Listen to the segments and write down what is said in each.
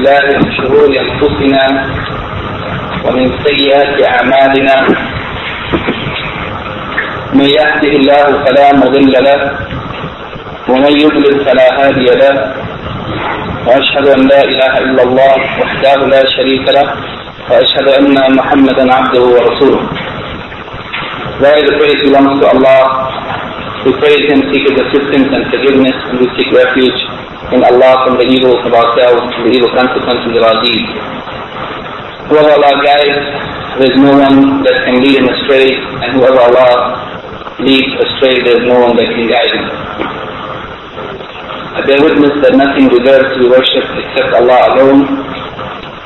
بالله من شرور أنفسنا ومن سيئات أعمالنا. من يهده الله فلا مضل له ومن يضلل فلا هادي له. وأشهد أن لا إله إلا الله وحده لا شريك له وأشهد أن محمدا عبده ورسوله. Where the praise belongs to Allah, we praise Him, seek His assistance and forgiveness, and we seek refuge in Allah from the evils of ourselves and the evil consequences of our deeds. Whoever Allah guides, there is no one that can lead him astray, and whoever Allah leads astray, there is no one that can guide him. I bear witness that nothing deserves to be worshipped except Allah alone,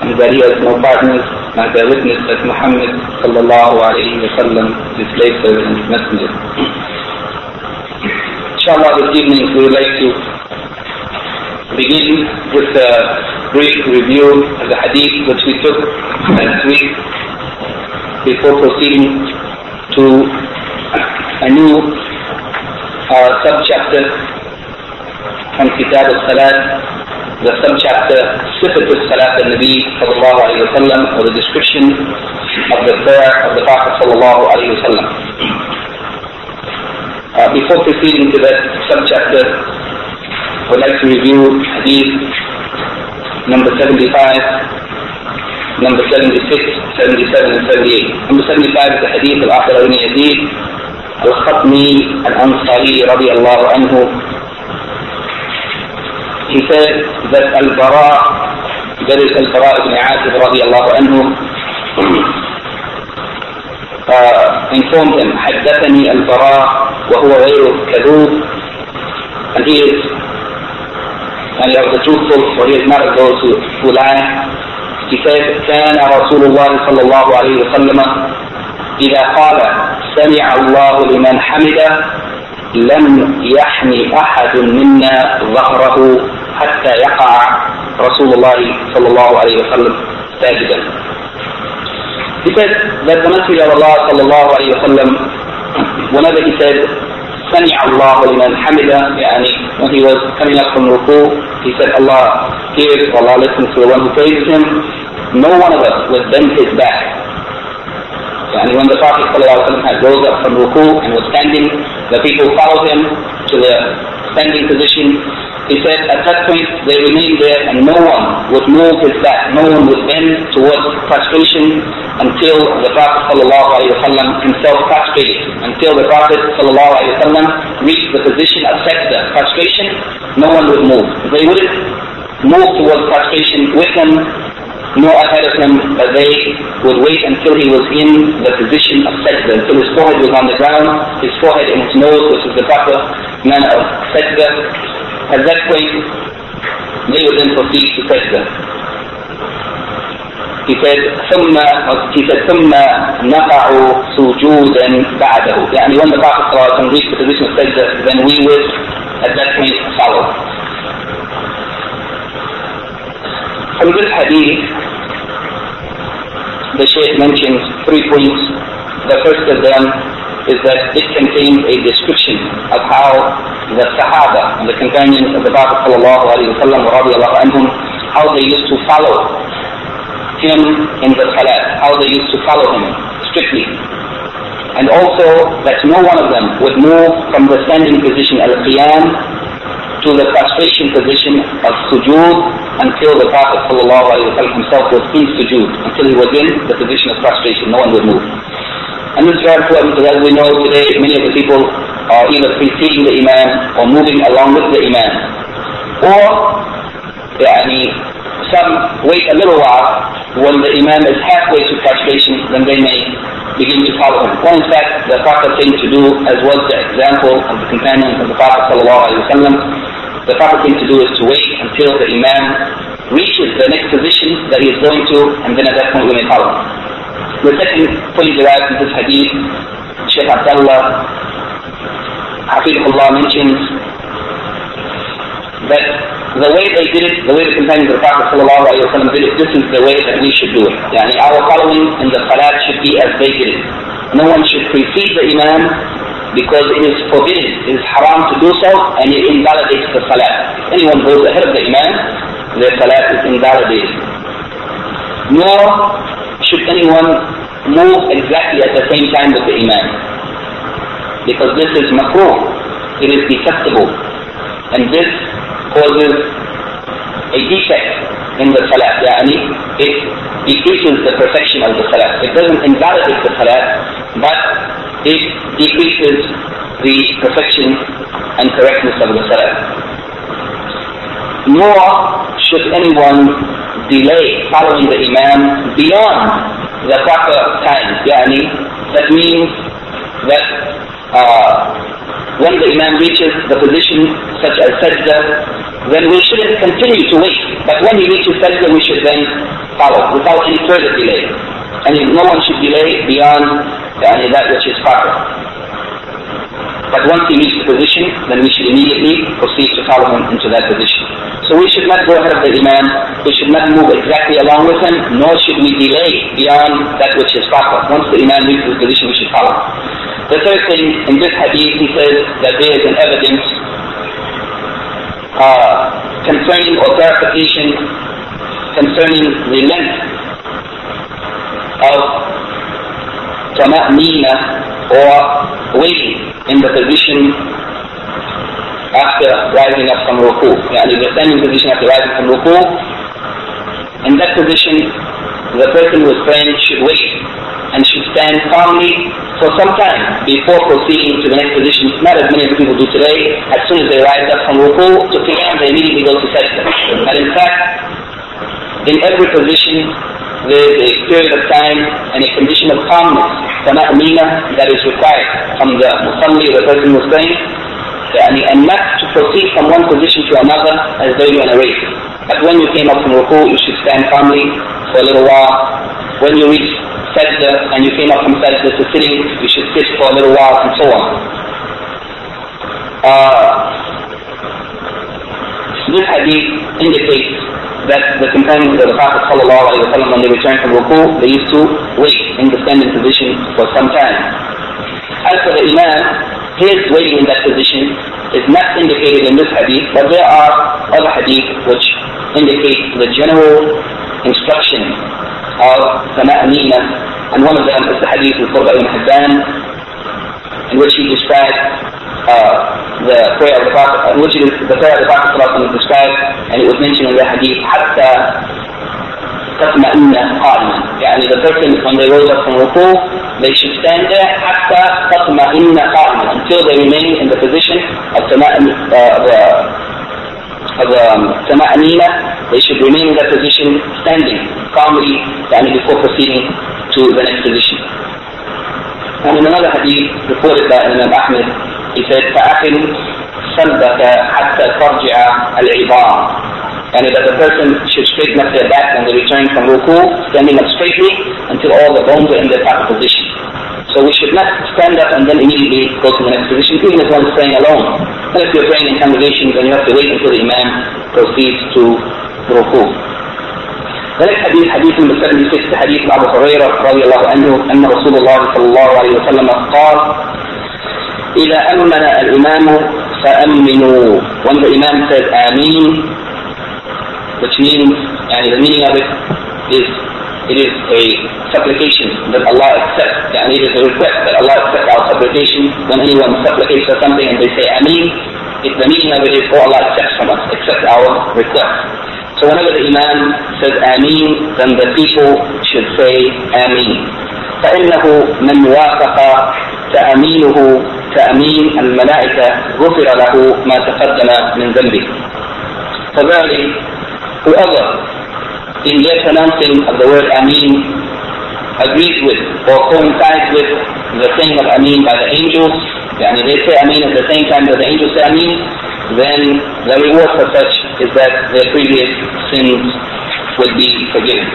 and that He has no partners, and I bear witness that Muhammad sallallahu alayhi wa sallam is servant and messenger. Inshallah this evening we would like to begin with a brief review of the hadith which we took last week before proceeding to a new uh, subchapter from Kitab al-Salat, the subchapter Sifat al-Salat al-Nabi sallallahu alayhi wa sallam, or the description of the prayer of the Prophet sallallahu alayhi wa sallam. Uh, before proceeding to that subchapter, would like to review hadith number 75, number 76, 77, and 78. Number 75 is the hadith of Akhir ibn Yazid al-Khatmi al-Ansari radiallahu anhu he said that Al-Bara, that is Al-Bara ibn Azib radiallahu anhu, uh, informed him, حدثني البراء وهو غير كذوب, and he is, and he is the lie. He said, كان رسول الله صلى الله عليه وسلم إذا قال سمع الله لمن حمده لم يحمي أحد منا ظهره حتى يقع رسول الله صلى الله عليه وسلم ساجدا. He said that the Messenger of Allah صلى الله عليه وسلم whenever he said سمع الله لمن حمده يعني when he was coming up from ruku he said Allah hears Allah listens to the one who praises him no one of us would bend his back and when the Prophet ﷺ had rose up from ruku and was standing, the people followed him to the standing position. He said at that point they remained there and no one would move his back, no one would bend towards prostration until the Prophet ﷺ himself prostrated. Until the Prophet ﷺ reached the position of sajda, prostration, no one would move. They wouldn't move towards prostration with him nor ahead of him, but they would wait until he was in the position of sajda, until his forehead was on the ground, his forehead and his nose, which is the proper manner of sajda. Point, they would then proceed to sajda. He said, ثم said, ثم نقع سجودا بعده. يعني the Prophet ﷺ reached the position of sajda, then we would at that point follow. This hadith, the Shaykh mentions three points. The first of them is that it contains a description of how the Sahaba and the companions of the Prophet ﷺ, how they used to follow him in the Salat, how they used to follow him strictly. And also that no one of them would move from the standing position al-Qiyam to the prostration position of sujood until the Prophet ﷺ himself was in sujood, until he was in the position of prostration, no one would move. And this is very important because as we know today, many of the people are either preceding the Imam or moving along with the Imam. Or, يعني, some wait a little while when the Imam is halfway to prostration, then they may begin to follow him. Well, in fact, the proper thing to do, as was the example of the companions of the Prophet ﷺ, the proper thing to do is to wait until the Imam reaches the next position that he is going to, and then at that point we may follow him. The second point derived from this hadith, Shaykh Abdullah Hafidullah mentions that the way they did it, the way the companions of the Prophet did it, this is the way that we should do it. Yani our following in the salat should be as they did it. No one should precede the Imam because it is forbidden, it is haram to do so, and it invalidates the salat. Anyone goes ahead of the Imam, their salat is invalidated. Nor should anyone move exactly at the same time with the imam. Because this is makruh, it is detestable. And this causes a defect in the salat. Yani it decreases the perfection of the salat. It doesn't invalidate the salat, but it decreases the perfection and correctness of the salat. Nor should anyone delay following the imam beyond the proper time. Yani that means that uh, when the imam reaches the position such as sajda, then we shouldn't continue to wait. But when he reaches sajda, we should then follow without any further delay. And no one should delay beyond yani, that which is proper. But once he reaches the position, then we should immediately proceed to follow him into that position. So we should not go ahead of the Imam, we should not move exactly along with him, nor should we delay beyond that which is proper. Once the Imam reaches the position, we should follow. The third thing, in this hadith, he says that there is an evidence uh, concerning or clarification concerning the length of tama'nina or waiting in the position after rising up from ruku. Yani the standing position after rising from ruku. In that position, the person who is praying should wait and should stand calmly for some time before proceeding to the next position. Not as many people do today. As soon as they rise up from ruku to qiyam, they immediately go to sajda. And in fact, in every position, there is a period of time and a condition of calmness, tama'nina, that is required from the musalli, the person who is praying, and not to proceed from one position to another as though you're in a race. But when you came up from ruku, you should stand calmly for a little while. When you reach sajda and you came up from sajda to sitting, you should sit for a little while and so on. Uh, this hadith indicates that the companions of the Prophet ﷺ, when they returned from ruku, they used to wait in the standing position for some time. As for the Imam, his waiting in that position is not indicated in this hadith, but there are other hadith which indicate the general instruction of the ma'amina, and one of them is the hadith of Qurba ibn Hibban, in which he describes uh, the prayer of the Prophet, in which it is, the prayer of the Prophet is described, and it was mentioned in the hadith, حتى تطمئن قائما يعني the person when they rose up from ruku they should stand there حتى تطمئن قائما until they remain in the position of tama'nina they should remain in that position standing calmly يعني before proceeding to the next position and in another hadith reported by Imam Ahmed فأقم صلبك حتى ترجع العظام and that the person should straighten up their back when they return from ruku, standing up straightly until all the bones are in their proper position. So we should not stand up and then immediately go to the next position, even if one is praying alone. And if you're praying in congregation, then you have to wait until the imam proceeds to ruku. The next hadith, hadith number 76, hadith Abu Hurairah رضي الله عنه أن رسول الله صلى الله عليه وسلم قال إذا أمن الإمام فأمنوا the imam says آمين which means, and the meaning of it is, it is a supplication that Allah accepts, and it is a request that Allah accepts our supplication. When anyone supplicates for something and they say Ameen, it, the meaning of it is, oh Allah accepts from us, accept our request. So whenever the Imam says Ameen, then the people should say Ameen. فإنه من وافق تأمينه تأمين الملائكة غفر له ما تقدم من ذنبه. فذلك whoever in their pronouncing of the word Ameen agrees with or coincides with the saying of Ameen by the angels, and they say Ameen at the same time that the angels say Ameen, then the reward for such is that their previous sins would be forgiven.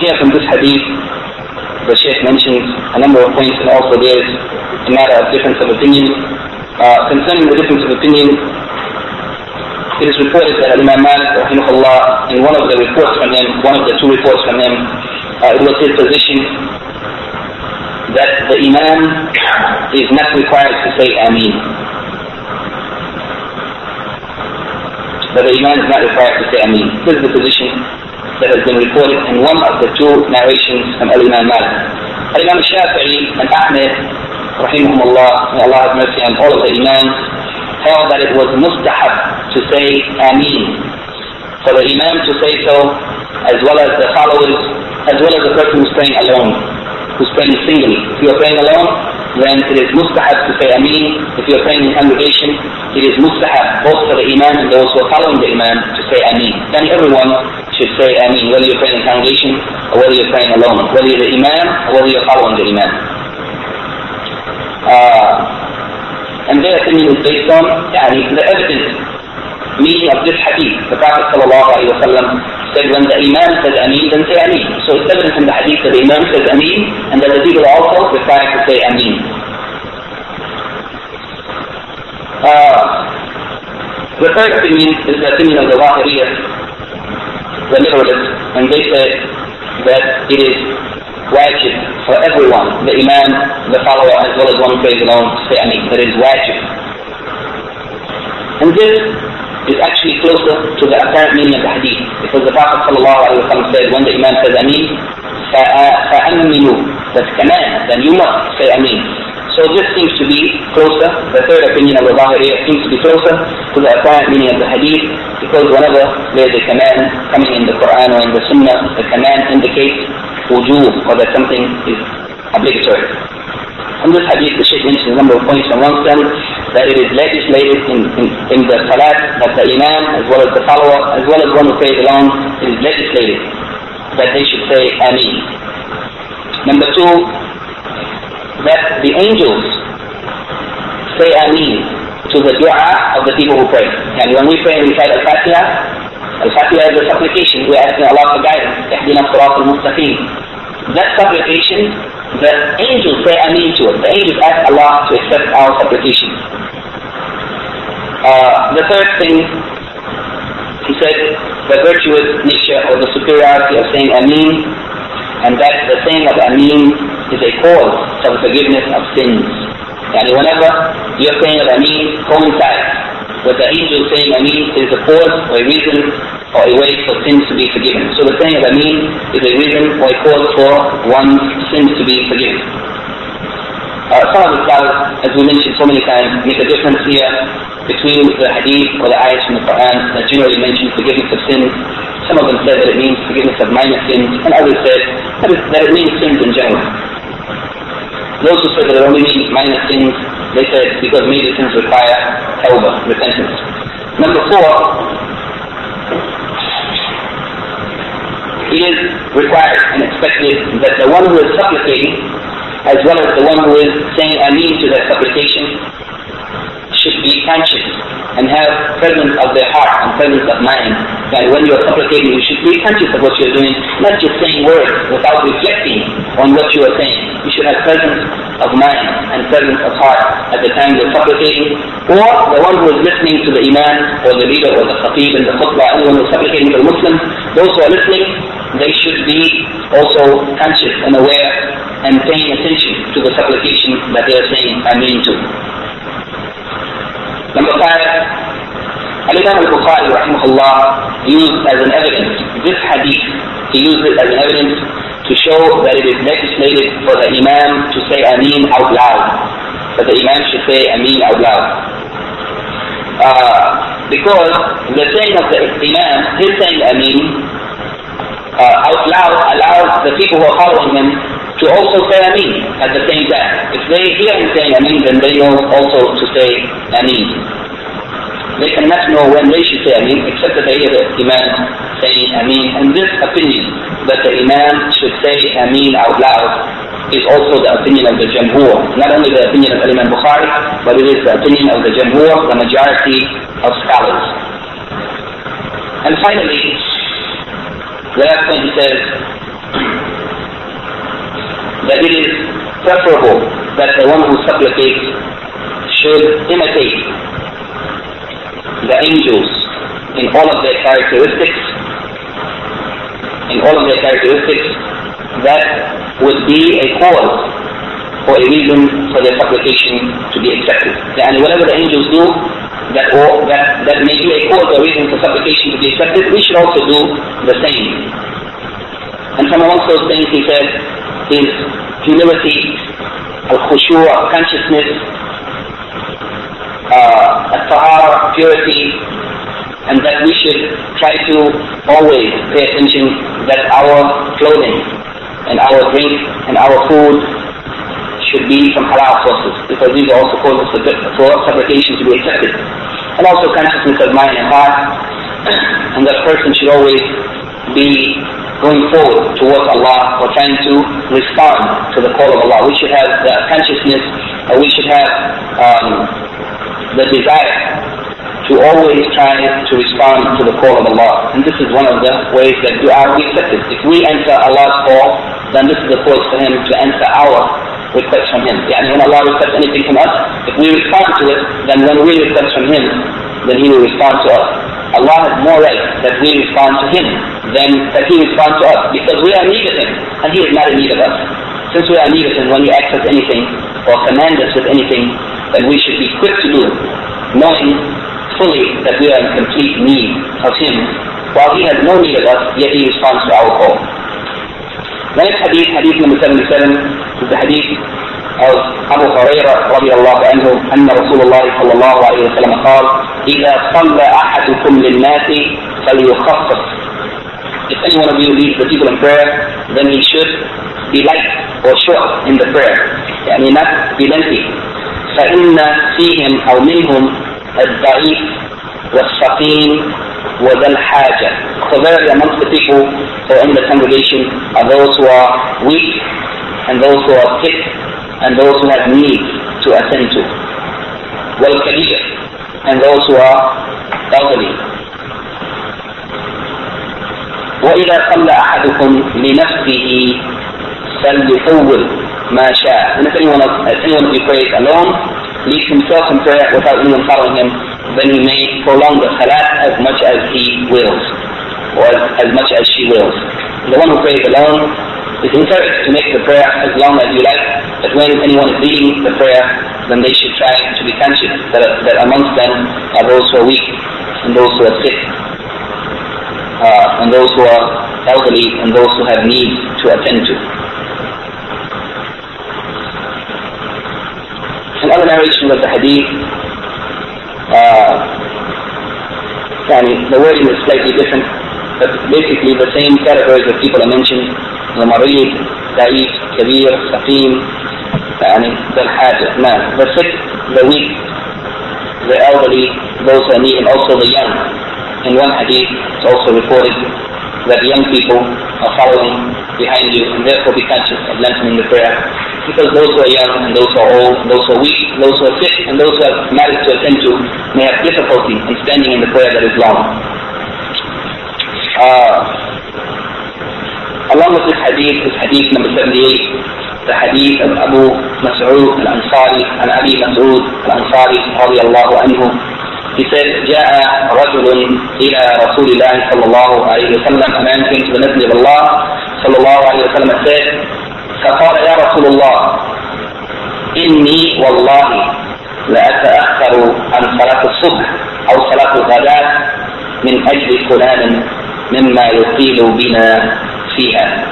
Here from this hadith, the Shaykh mentions a number of points and also there is a matter of difference of opinion uh, concerning the difference of opinion, it is reported that Imam Malik, in one of the reports from him, one of the two reports from him, uh, it was his position that the Imam is not required to say Ameen. that the Imam is not required to say Ameen. This is the position that has been recorded in one of the two narrations from Al-Imam Malik. Al-Imam Shafi'i and Ahmed, rahimahumullah, may Allah have mercy on all of the Imams, held that it was mustahab to say Ameen. For the Imam to say so, as well as the followers, as well as the person who's praying alone, who's praying singly. If you are praying alone, then it is mustahab to say Ameen. If you are praying in congregation, it is mustahab both for the Imam and those who are following the Imam to say Ameen. Then everyone should say Ameen, whether you're praying in congregation or whether you're praying alone, whether you're the Imam or whether you're following the Imam. Uh, and their opinion is based on يعني, the evidence meaning of this hadith. The Prophet ﷺ said when the Imam says Ameen, then say Ameen. So it's evidence in the hadith that the Imam says Ameen and that the people also required to say Ameen. Uh, the third opinion is the opinion of the Zahiriyyah, the literalists, and they say that it is wajib for everyone, the Imam, the follower, as well as one prays alone, to say Ameen. That is wajib. And this is actually closer to the apparent meaning of the hadith. Because the Prophet ﷺ said, when the Imam says Ameen, فَأَمِّنُوا That's command, then you must say Ameen. So this seems to be closer, the third opinion of the Zahiriya seems to be closer to the apparent meaning of the hadith because whenever there is a command coming in the Quran or in the Sunnah, the command indicates wujub, or that something is obligatory. In this hadith, the Shaykh mentions a number of points. Amongst them, that it is legislated in, in, in the salat that the imam, as well as the follower, as well as one who prays alone, it is legislated that they should say Ameen. Number two, that the angels say Ameen to the dua of the people who pray. And when we pray and recite Al-Fatiha, Al-Fatiha is a supplication. We're asking Allah for guidance. اهدنا الصراط المستقيم. That supplication the angels say Ameen to it. The angels ask Allah to accept our supplication. Uh, the third thing, he said, the virtuous nature or the superiority of saying Ameen, and that the saying of Ameen is a cause for the forgiveness of sins. And whenever you're saying of Ameen coincides with the angel saying Ameen is a cause or a reason or a way for sins to be forgiven. So the saying of Ameen is a reason or a cause for one's sins to be forgiven. Uh, some of the scholars, as we mentioned so many times, make a difference here between the hadith or the ayahs from the Quran that generally mention forgiveness of sins. Some of them said that it means forgiveness of minor sins, and others said that it, that it means sins in general. Those who said that it only means minor sins, they said because major sins require tawbah, repentance. Number four, it is required and expected that the one who is supplicating, as well as the one who is saying Ameen to that supplication, should be conscious and have presence of their heart and presence of mind. That when you are supplicating, you should be conscious of what you are doing, not just saying words without reflecting on what you are saying. You should have presence of mind and presence of heart at the time you're supplicating, or the one who is listening to the Imam or the leader or the Khatib and the khutbah, anyone who is supplicating to the Muslims, those who are listening, they should be also conscious and aware and paying attention to the supplication that they are saying Ameen to. Number five, Al-Imam al-Bukhari used as an evidence this hadith. He used it as an evidence to show that it is legislated for the Imam to say Ameen out loud. That the Imam should say Ameen out loud. Uh, because the saying of the Imam, his saying Ameen uh, out loud allows the people who are following him to also say Ameen at the same time. If they hear him saying Ameen, then they know also to say Ameen. They cannot know when they should say Ameen except that they hear the Imam saying Ameen. And this opinion that the Imam should say Ameen out loud is also the opinion of the Jamhur. Not only the opinion of Imam Bukhari, but it is the opinion of the Jamhur, the majority of scholars. And finally, the last point he says that it is preferable that the one who supplicates should imitate the angels in all of their characteristics, in all of their characteristics, that would be a cause or a reason for their supplication to be accepted. And whatever the angels do, that, all, that, that may be a cause or reason for supplication to be accepted, we should also do the same. And from amongst those things he said is humility, al-khushu' consciousness, uh, tahara purity, and that we should try to always pay attention that our clothing and our drink and our food should be from halal sources, because these are also causes for supplication to be accepted. And also consciousness of mind and heart, and that person should always be going forward towards Allah or trying to respond to the call of Allah. We should have the consciousness, or we should have um, the desire to always try to respond to the call of Allah. And this is one of the ways that will be accepted. If we enter Allah's call, then this is the cause for Him to answer our request from Him. And when Allah requests anything from us, if we respond to it, then when we request from Him, then He will respond to us. Allah has more right that we respond to Him than that He responds to us because we are in need of Him and He is not in need of us. Since we are in need of Him, when He asks us anything or commands us with anything, then we should be quick to do knowing fully that we are in complete need of Him while He has no need of us, yet He responds to our call. The next hadith, hadith number 77, is the hadith Abu Hurairah رضي الله عنه أن رسول الله صلى الله عليه وسلم قال إذا صلى أحدكم للناس فليخفف If any one of you leads the people in prayer, then he should be light or short in the prayer. يعني not be lengthy. فإن فيهم أو منهم الضعيف والسقيم وذا الحاجة. So there amongst the people or in the congregation are those who are weak and those who are sick and those who have needs to attend to. والكبير and those who are elderly. وإذا صلى أحدكم لنفسه فليطول ما شاء. And if anyone of, if anyone of you prays alone, leaves himself in prayer without anyone following him, then he may prolong the salat as much as he wills, or as, as much as she wills. The one who prays alone is encouraged to make the prayer as long as you like, but when anyone is leading the prayer, then they should try to be conscious that, that amongst them are those who are weak and those who are sick, uh, and those who are elderly and those who have needs to attend to. Another narration of the hadith, uh, the wording is slightly different, but basically the same categories of people are mentioned, the marid, da'if, kabir, saqim, يعني ذا الحاجة نعم the sick, the weak, the elderly, those who are needy, and also the young. In one hadith, it's also reported that young people are following behind you and therefore be conscious of lengthening the prayer because those who are young and those who are old, and those who are weak, and those who are sick, and those who have matters to attend to may have difficulty in standing in the prayer that is long. آه. اللهم في الحديث الحديث نمبر 78 الحديث عن أبو مسعود الأنصاري عن أبي مسعود الأنصاري رضي الله عنه جاء رجل إلى رسول الله صلى الله عليه وسلم امام كنت بنزل الله صلى الله عليه وسلم سيد فقال يا رسول الله إني والله لاتاخر عن صلاة الصبح أو صلاة الغداء من أجل فلان. مما يطيل بنا فيها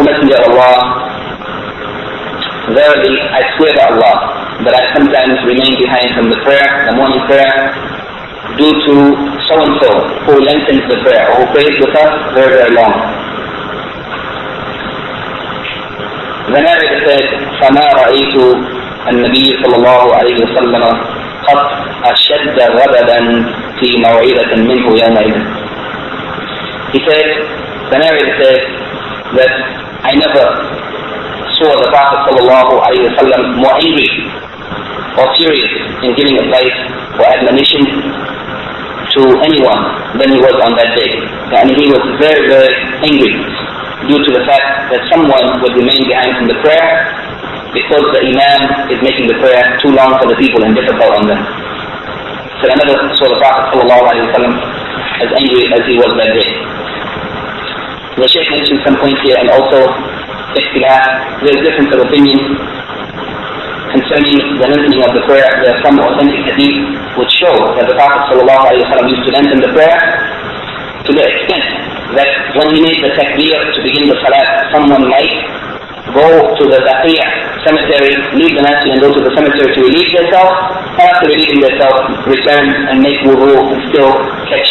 Messenger of Allah, verily I swear by Allah that I sometimes remain behind from the prayer, the morning prayer, due to so and so who lengthens the prayer who prays with us very, very long. The narrator said, فما رأيت النبي صلى الله عليه وسلم قد أشد غضبا في موعظة منه يومئذ. He said, the narrator said that I never saw the Prophet sallallahu alaihi wasallam more angry or serious in giving advice or admonition to anyone than he was on that day. And he was very, very angry due to the fact that someone would remain behind from the prayer because the Imam is making the prayer too long for the people and difficult on them. So I never saw the Prophet as angry as he was that day. The Shaykh mentioned some points here and also ikhtilaf, there's difference of opinion concerning the lengthening of the prayer, there are some authentic hadith which show that the Prophet used to lengthen the prayer to the extent that when he made the takbir to begin the salat, someone might go to the Baqiyah cemetery, leave the masjid and go to the cemetery to relieve themselves, after relieving themselves, return and make wudu and still catch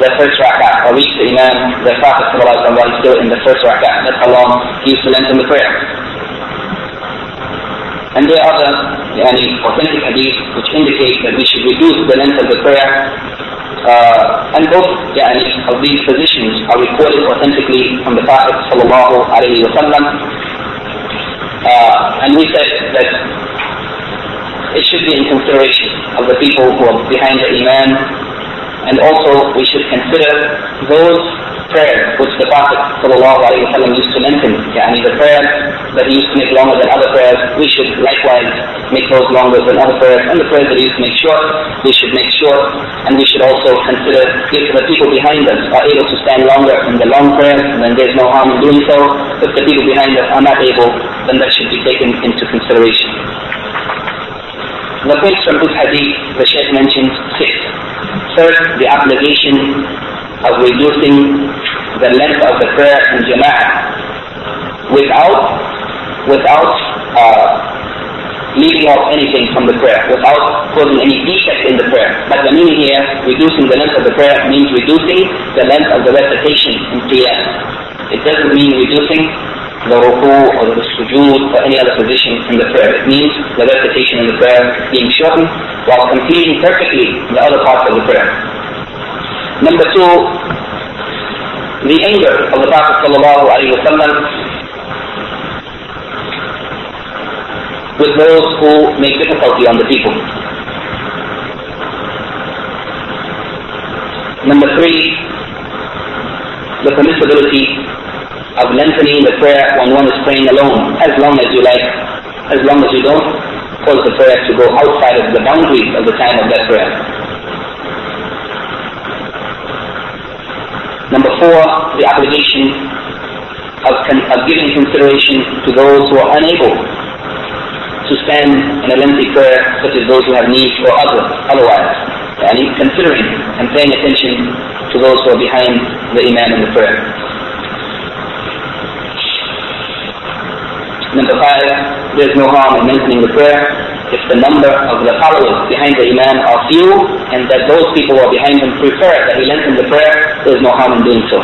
the first rak'ah or reach the Imam, the Prophet he's still in the first rak'ah. That's how long he used to lengthen the prayer. And there are other yani, authentic hadith which indicate that we should reduce the length of the prayer. Uh, and both yani, of these positions are reported authentically from the Prophet sallallahu alaihi wasallam. Uh, and we said that it should be in consideration of the people who are behind the Imam and also we should consider those prayers which the Prophet used to mention, Yani the prayers that he used to make longer than other prayers, we should likewise make those longer than other prayers. And the prayers that he used to make short, we should make short. And we should also consider if the people behind us are able to stand longer in the long prayers, then there's no harm in doing so. If the people behind us are not able, then that should be taken into consideration. The points from this hadith, the Shaykh mentioned six. First, the obligation of reducing the length of the prayer in jama'ah without, without uh, leaving out anything from the prayer, without causing any defect in the prayer. But the meaning here, reducing the length of the prayer means reducing the length of the recitation in qiyam. It doesn't mean reducing the ruku or the sujood or any other position in the prayer. It means the recitation in the prayer being shortened while completing perfectly the other parts of the prayer. Number two, the anger of the Prophet sallallahu alaihi wasallam with those who make difficulty on the people. Number three, the permissibility of lengthening the prayer when one is praying alone, as long as you like, as long as you don't cause the prayer to go outside of the boundaries of the time of that prayer. Number four, the obligation of, con- of giving consideration to those who are unable to stand in a lengthy prayer, such as those who have needs or other, otherwise. And considering and paying attention to those who are behind the Imam in the prayer. Number five, there's no harm in mentioning the prayer if the number of the followers behind the Imam are few and that those people who are behind him prefer that he lengthen the prayer, there's no harm in doing so.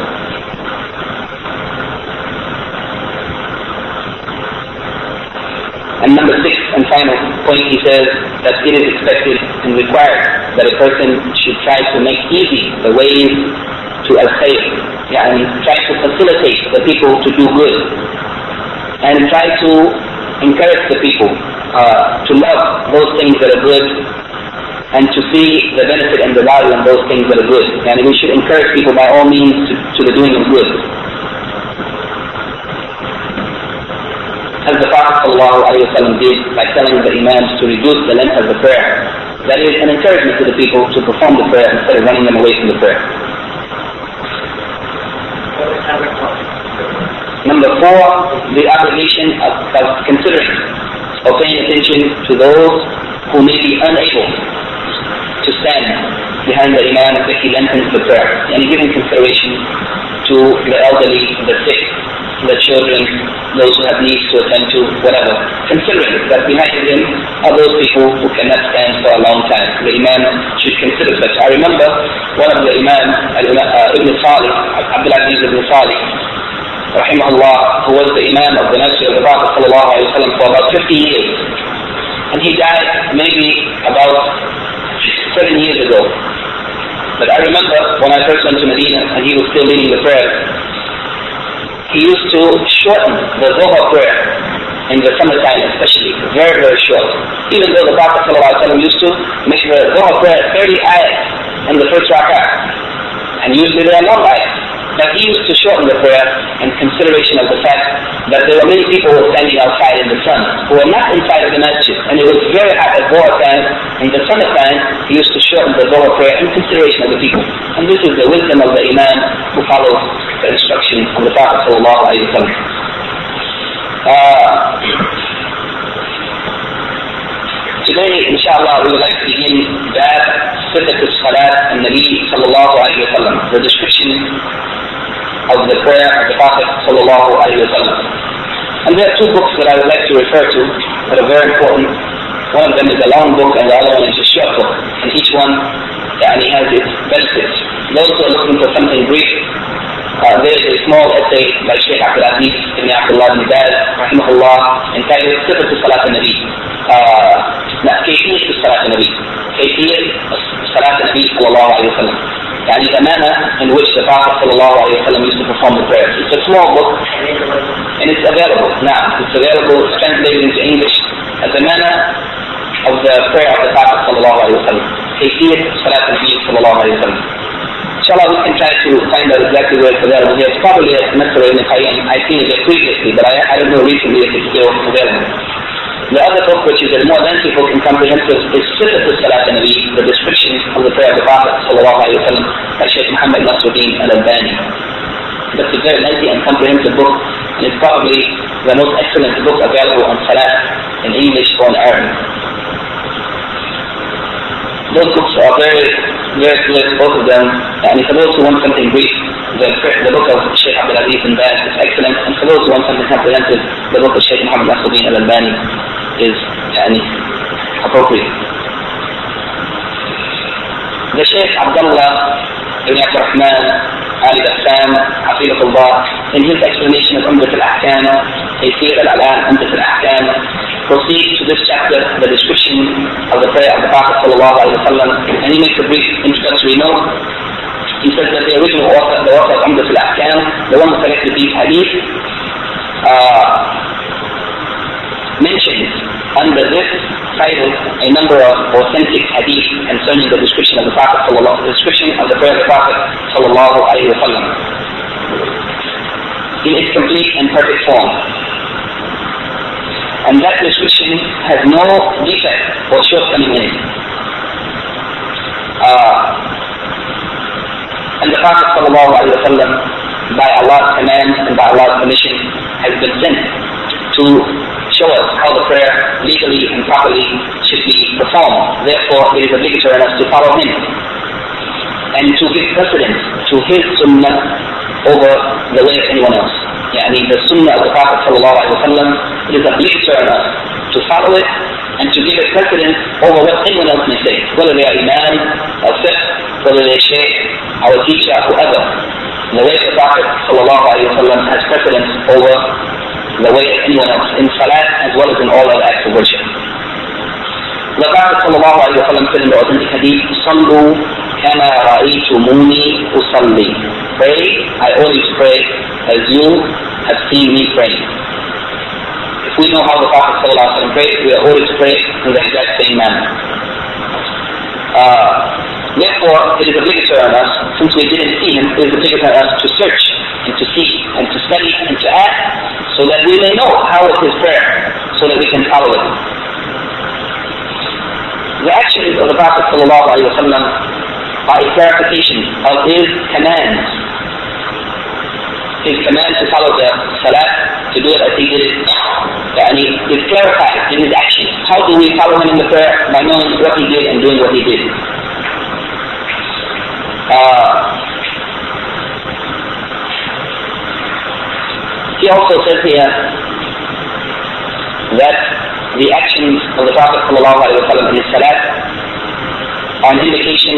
And number six and final point, he says that it is expected and required that a person should try to make easy the ways to al-khair, and try to facilitate the people to do good, and try to encourage the people uh, to love those things that are good and to see the benefit and the value in those things that are good. And we should encourage people by all means to, to the doing of good. As the Prophet ﷺ did by telling the Imams to reduce the length of the prayer. That is an encouragement to the people to perform the prayer instead of running them away from the prayer. Number four, the obligation of, of considering or paying attention to those who may be unable to stand behind the Imam if he lengthens the prayer, and giving consideration to the elderly, the sick, the children, those who have needs to attend to, whatever. Considering that behind him are those people who cannot stand for a long time. The Imam should consider such. I remember one of the Imam, uh, Ibn Salih, Abdul Aziz Ibn Salih, rahimahullah, who was the Imam of the Masjid of the Prophet sallallahu for about 50 years. And he died maybe about seven years ago. But I remember when I first went to Medina and he was still leading the prayer, he used to shorten the Zohar prayer in the summertime especially, very, very short. Even though the Prophet ﷺ used to make the Zohar prayer 30 ayat in the first rak'ah. And usually they are long ayat. But he used to shorten the prayer in consideration of the fact that there were many people who were standing outside in the sun who were not inside of the masjid. And it was very hot at Zohar time. In the summertime, he used to shorten the prayer in consideration of the people. And this is the wisdom of the Imam who follows the instruction of the Prophet sallallahu alayhi wa sallam. Uh, Today, inshallah, we would like to begin Bab Sifat Salat and Nabi sallallahu alayhi wa sallam, the description of the prayer of the Prophet sallallahu alaihi wasallam. And there are two books that I would like to refer to that are very important. One of them is a long book and the other one is a short book. And each one yani, has its benefits. Those who are looking for something brief, uh, there is a small essay by Sheikh Abdul Aziz ibn Abdullah ibn Baz, rahimahullah, entitled Sifat Salat al-Nabi. Uh, Kayfiyat Salat al-Nabi. Kayfiyat Salat al-Nabi sallallahu alayhi wa sallam. يعني the manner in which the Prophet صلى الله عليه وسلم used to perform the prayers. It's a small book and it's available now. It's available, it's translated into English as a manner of the prayer of the Prophet صلى الله عليه وسلم. كيفية صلاة النبي صلى الله عليه وسلم. Inshallah, we can try to find out exactly where it's available here. It's probably at Nasr ibn Qayyim. I've seen it previously, but I, I don't know recently if it's still available. The other book, which is a more lengthy book and comprehensive, is Sifat al-Salat al-Nabi, the description of the prayer of the Prophet sallam by Shaykh Muhammad Nasruddin al-Albani. That's a very lengthy and comprehensive book, and it's probably the most excellent book available on Salat in English or in Arabic. Those books are very, very good, both of them. And for those who want something brief, the, the book of Sheikh Abdul Aziz bin Baz is excellent. And for those who want something comprehensive, the book of Sheikh Muhammad Nasruddin al-Albani is يعني, appropriate. The Sheikh Abdullah ibn Abdurrahman Ali Bassam, Hafizahullah, in his explanation of Umdat al-Ahkam, Taysir al-Alam, Umdat al-Ahkam, proceeds to this chapter, the description of the prayer of the Prophet wasallam, and he makes a brief introductory note. He says that the original author, the author of Umdat al-Ahkam, the one who collected these hadith, uh, mentions under this title a number of authentic hadith concerning the description of the Prophet sallallahu the description of the prayer of the Prophet sallallahu alaihi wasallam in its complete and perfect form. And that description has no defect or shortcoming in it. Uh, and the Prophet sallallahu alaihi wasallam, by Allah's command and by Allah's permission, has been sent to show us how the prayer legally and properly should be performed. Therefore, it is obligatory on us to follow him and to give precedence to his sunnah over the way of anyone else. Yani the sunnah of the Prophet wasallam, it is obligatory on us to follow it and to give it precedence over what anyone else may say, whether they are imam, or fiqh, whether they are shaykh, our teacher, whoever. The way of the Prophet wasallam has precedence over the way anyone else in salat as well as in all other acts of worship. The Prophet sallam said in the authentic hadith, Sallu kama ra'aytumuni usalli. Pray, I to pray as you have seen me praying. If we know how the Prophet sallam prayed, we are to pray in the exact same manner. Uh, therefore, it is obligatory on us, since we didn't see him, it is obligatory on us to search and to seek and to study and to ask so that we may know how it is prayer, so that we can follow it. The actions of the Prophet are a clarification of his commands. His command to follow the salat, to do it as he did it, yani, is clarified in his actions. How do we follow him in the prayer? By knowing what he did and doing what he did. Uh, he also says here that the actions of the Prophet ﷺ in his salat are an indication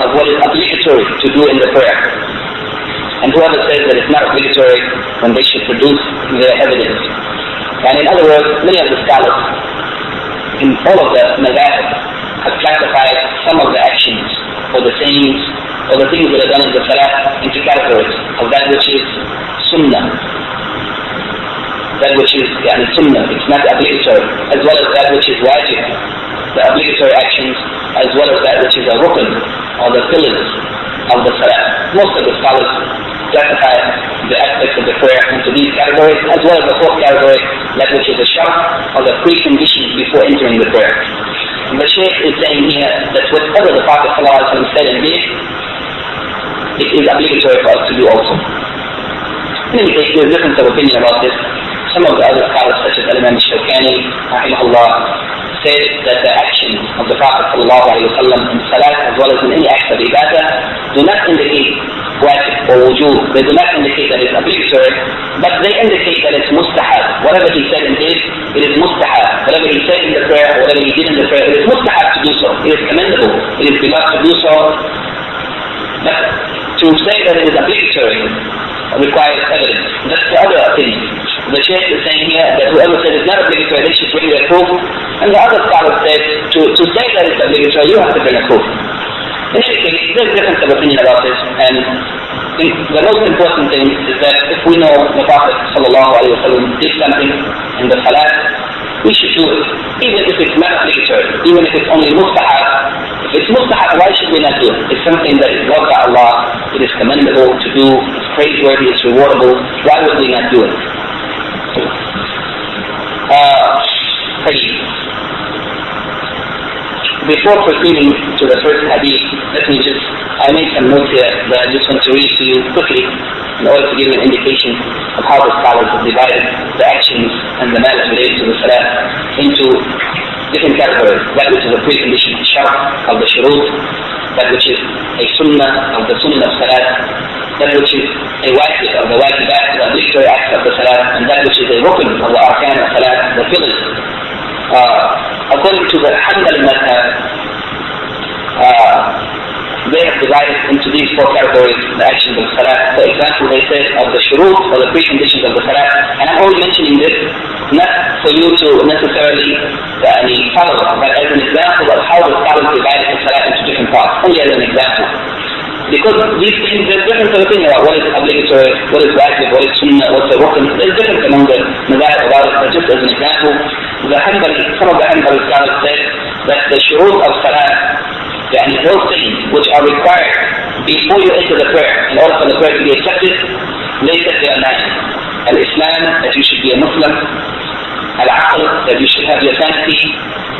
of what is obligatory to do in the prayer. And whoever says that it's not obligatory, then they should produce their evidence. And in other words, many of the scholars in all of the madhab have classified some of the actions or the sayings or the things that are done in the salat into categories of that which is sunnah that which is yani, sunnah, it's not obligatory, as well as that which is wajib, the obligatory actions, as well as that which is a rukn, or the pillars of the salah. Most of the scholars classify the aspects of the prayer into these categories, as well as the fourth category, that which is the shart, or the preconditions before entering the prayer. The Shaykh is saying here that whatever the Prophet ﷺ said and did, it is obligatory for us to do also. In any case, there's a difference of opinion about this. Some of the other scholars, such as Imam Shawkani, rahimahullah, said that the actions of the Prophet ﷺ in Salat as well as in any act of ibadah do not indicate wajib or wujub. They do not indicate that it's obligatory, but they indicate that it's mustahab. Whatever he said and did, it is mustahab. Whatever he said in the prayer, or whatever he did in the prayer, it is mustahab to do so. It is commendable. It is beloved to do so. But to say that it is obligatory requires evidence. That's the other opinion. The Shaykh is saying here that whoever says it's not obligatory, they should bring their proof. And the other scholars said to, to say that it's obligatory, you have to bring a proof. In any case, there's difference of opinion about this, and the most important thing is that if we know the Prophet ﷺ did something in the salat, we should do it, even if it's not obligatory, even if it's only mustahab. It's mustahab, why should we not do it? It's something that is loved by Allah, it is commendable to do, it's praiseworthy, it's rewardable. Why would we not do it? Uh, before proceeding to the first hadith, let me just, I made some notes here that I just want to read to you quickly in order to give you an indication of how the scholars have divided the actions and the matters related to the salah into different categories. That which is a precondition, shart of the shurut, that which is a sunnah of the sunnah of salah, that which is a wajib of the wajibat, the obligatory acts of the salah, and that which is a rukn of the arkan of salah, the pillars uh, according to the Hanbali madhab, uh, they have divided into these four categories the actions of salat. For example, they said of the shurut or the preconditions of the salat, and I'm only mentioning this not for you to necessarily follow, but as an example of how the scholars divided the salat into different parts, only as an example. Because these things, there's difference of opinion about what is obligatory, what is wajib, what is sunnah, what's a rukn. There's difference among the madhab about it, but just as an example, the Hanbali, some of the Hanbali scholars said that the shurut of salat, and those things which are required before you enter the prayer, in order for the prayer to be accepted, later they are not. Al-Islam, that you should be a Muslim. Al-Aql, that you should have your sanity.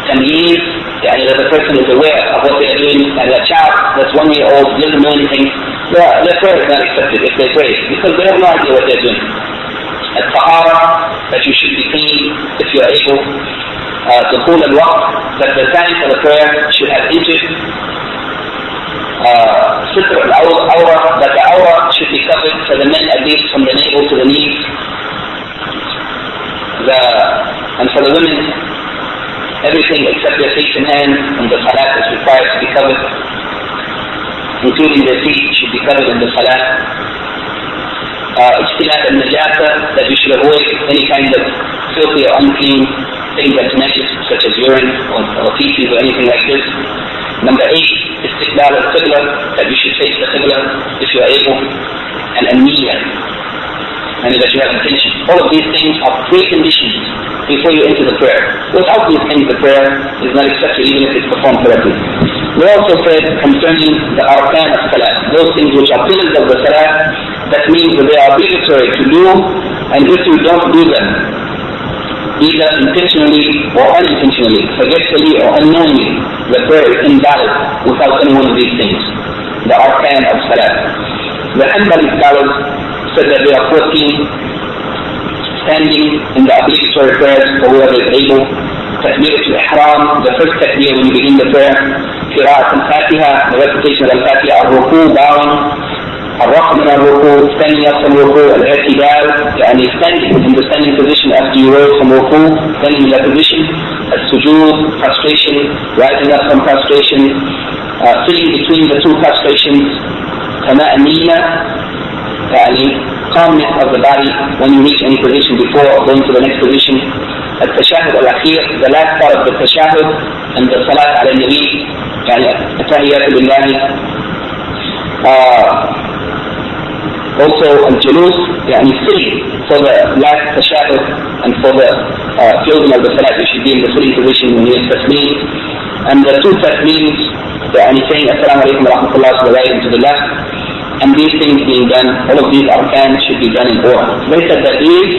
Tamyiz, yani that the person is aware of what they are doing. And a child that's one year old doesn't know anything, Yeah, their prayer is not accepted if they pray, because they have no idea what they're doing. Al-Tahara, that you should be clean if you are able. دخول الوقت that the time for the prayer should have entered uh, ستر العورة that the aura should be covered for the men at least from the navel to the knees the, and for the women everything except their face and hands and the salat is required to be covered including their feet should be covered in the salat uh, and that you should avoid any kind of filthy or unclean things that's nasty, such as urine or, or feces or anything like this. Number eight, istiqbal al-qibla, that you should face the qibla if you are able, and amniya, and that you have intention. All of these things are preconditions before you enter the prayer. Without these things, the prayer is not accepted even if it's performed correctly. We also said concerning the arkan of salah, those things which are pillars of the salah, that means that they are obligatory to do, and if you don't do them, either intentionally or unintentionally, forgetfully or unknowingly, the prayer is invalid without any one of these things. The arkan of salah. The Hanbali scholars said that there are 14 standing in the obligatory prayers for whoever is able. تكبيرة الإحرام, the first takbir when you begin the prayer. قراءة الفاتحة, the recitation of الفاتحة, الركوع, bowing, الرفع من الركوع, standing up from ركوع, الاعتدال, يعني standing in the standing position after you rose from ركوع, standing in that position. السجود, prostration, rising up from prostration, uh, between the two prostrations. طمأنينة, يعني calmness of the body when you reach any position before going to the next position. التشهد الأخير the last part of the تشهد and the صلاة على النبي يعني التحيات لله uh, also al-julus, yani sitting for the last tashahud and for the uh, closing of the salat, you should be in the sitting position when you tasleem. And the two tasleems, yani saying assalamu alaikum wa rahmatullah to the right and to the left, and these things being done, all of these arkan should be done in order. They said that these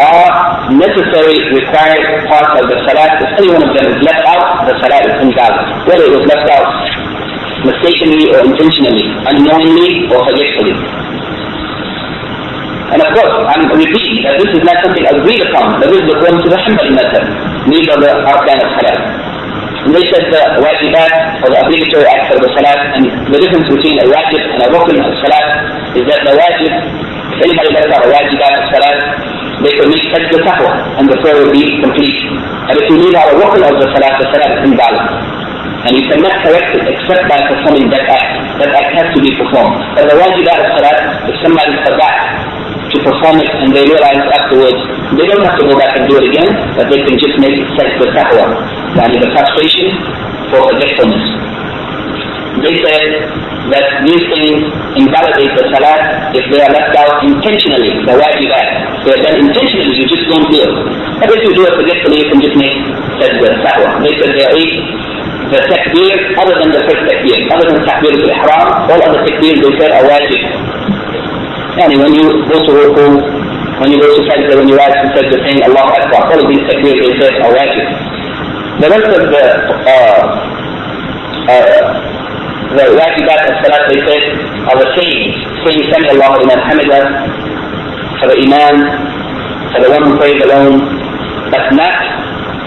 are necessary, required parts of the salat. If any one of them is left out, the salat is invalid. Whether it was left out mistakenly or intentionally, unknowingly or forgetfully. And of course, I'm repeating that this is not something agreed upon. That is according to the Hanbali method. These are the arkan of salat. They said the wajibat or the obligatory acts of the salat and the difference between a wajib and a rukn of salat is that the wajib, if anybody out a wajibat of salat, they could make the sahwa and the prayer would be complete. And if you leave out a rukn of the salat, the salat is invalid. And you cannot correct it except by performing that act. That act has to be performed. But the wajibat of salat, if somebody forgot to perform it and they realize afterwards, they don't have to go back and do it again, but they can just make sajda sahwa. Yani the prostration for forgetfulness. They said that these things invalidate the salat if they are left out intentionally, the wajibat. They are done intentionally, you just don't do it. But if you do it forgetfully, you can just make sajda sahwa. They said there are eight the takbir other than the first takbir, other than takbir al-ihram, all other takbir they said are wajib. And when you go to ruku, when you go to sajda, when you rise to sajda saying Allah Akbar, all of these takbir they said are wajib. The rest of the uh, uh, the wajibat of salat they said are the same, saying Sami Allah liman hamida for the imam, for the one who prays alone, but not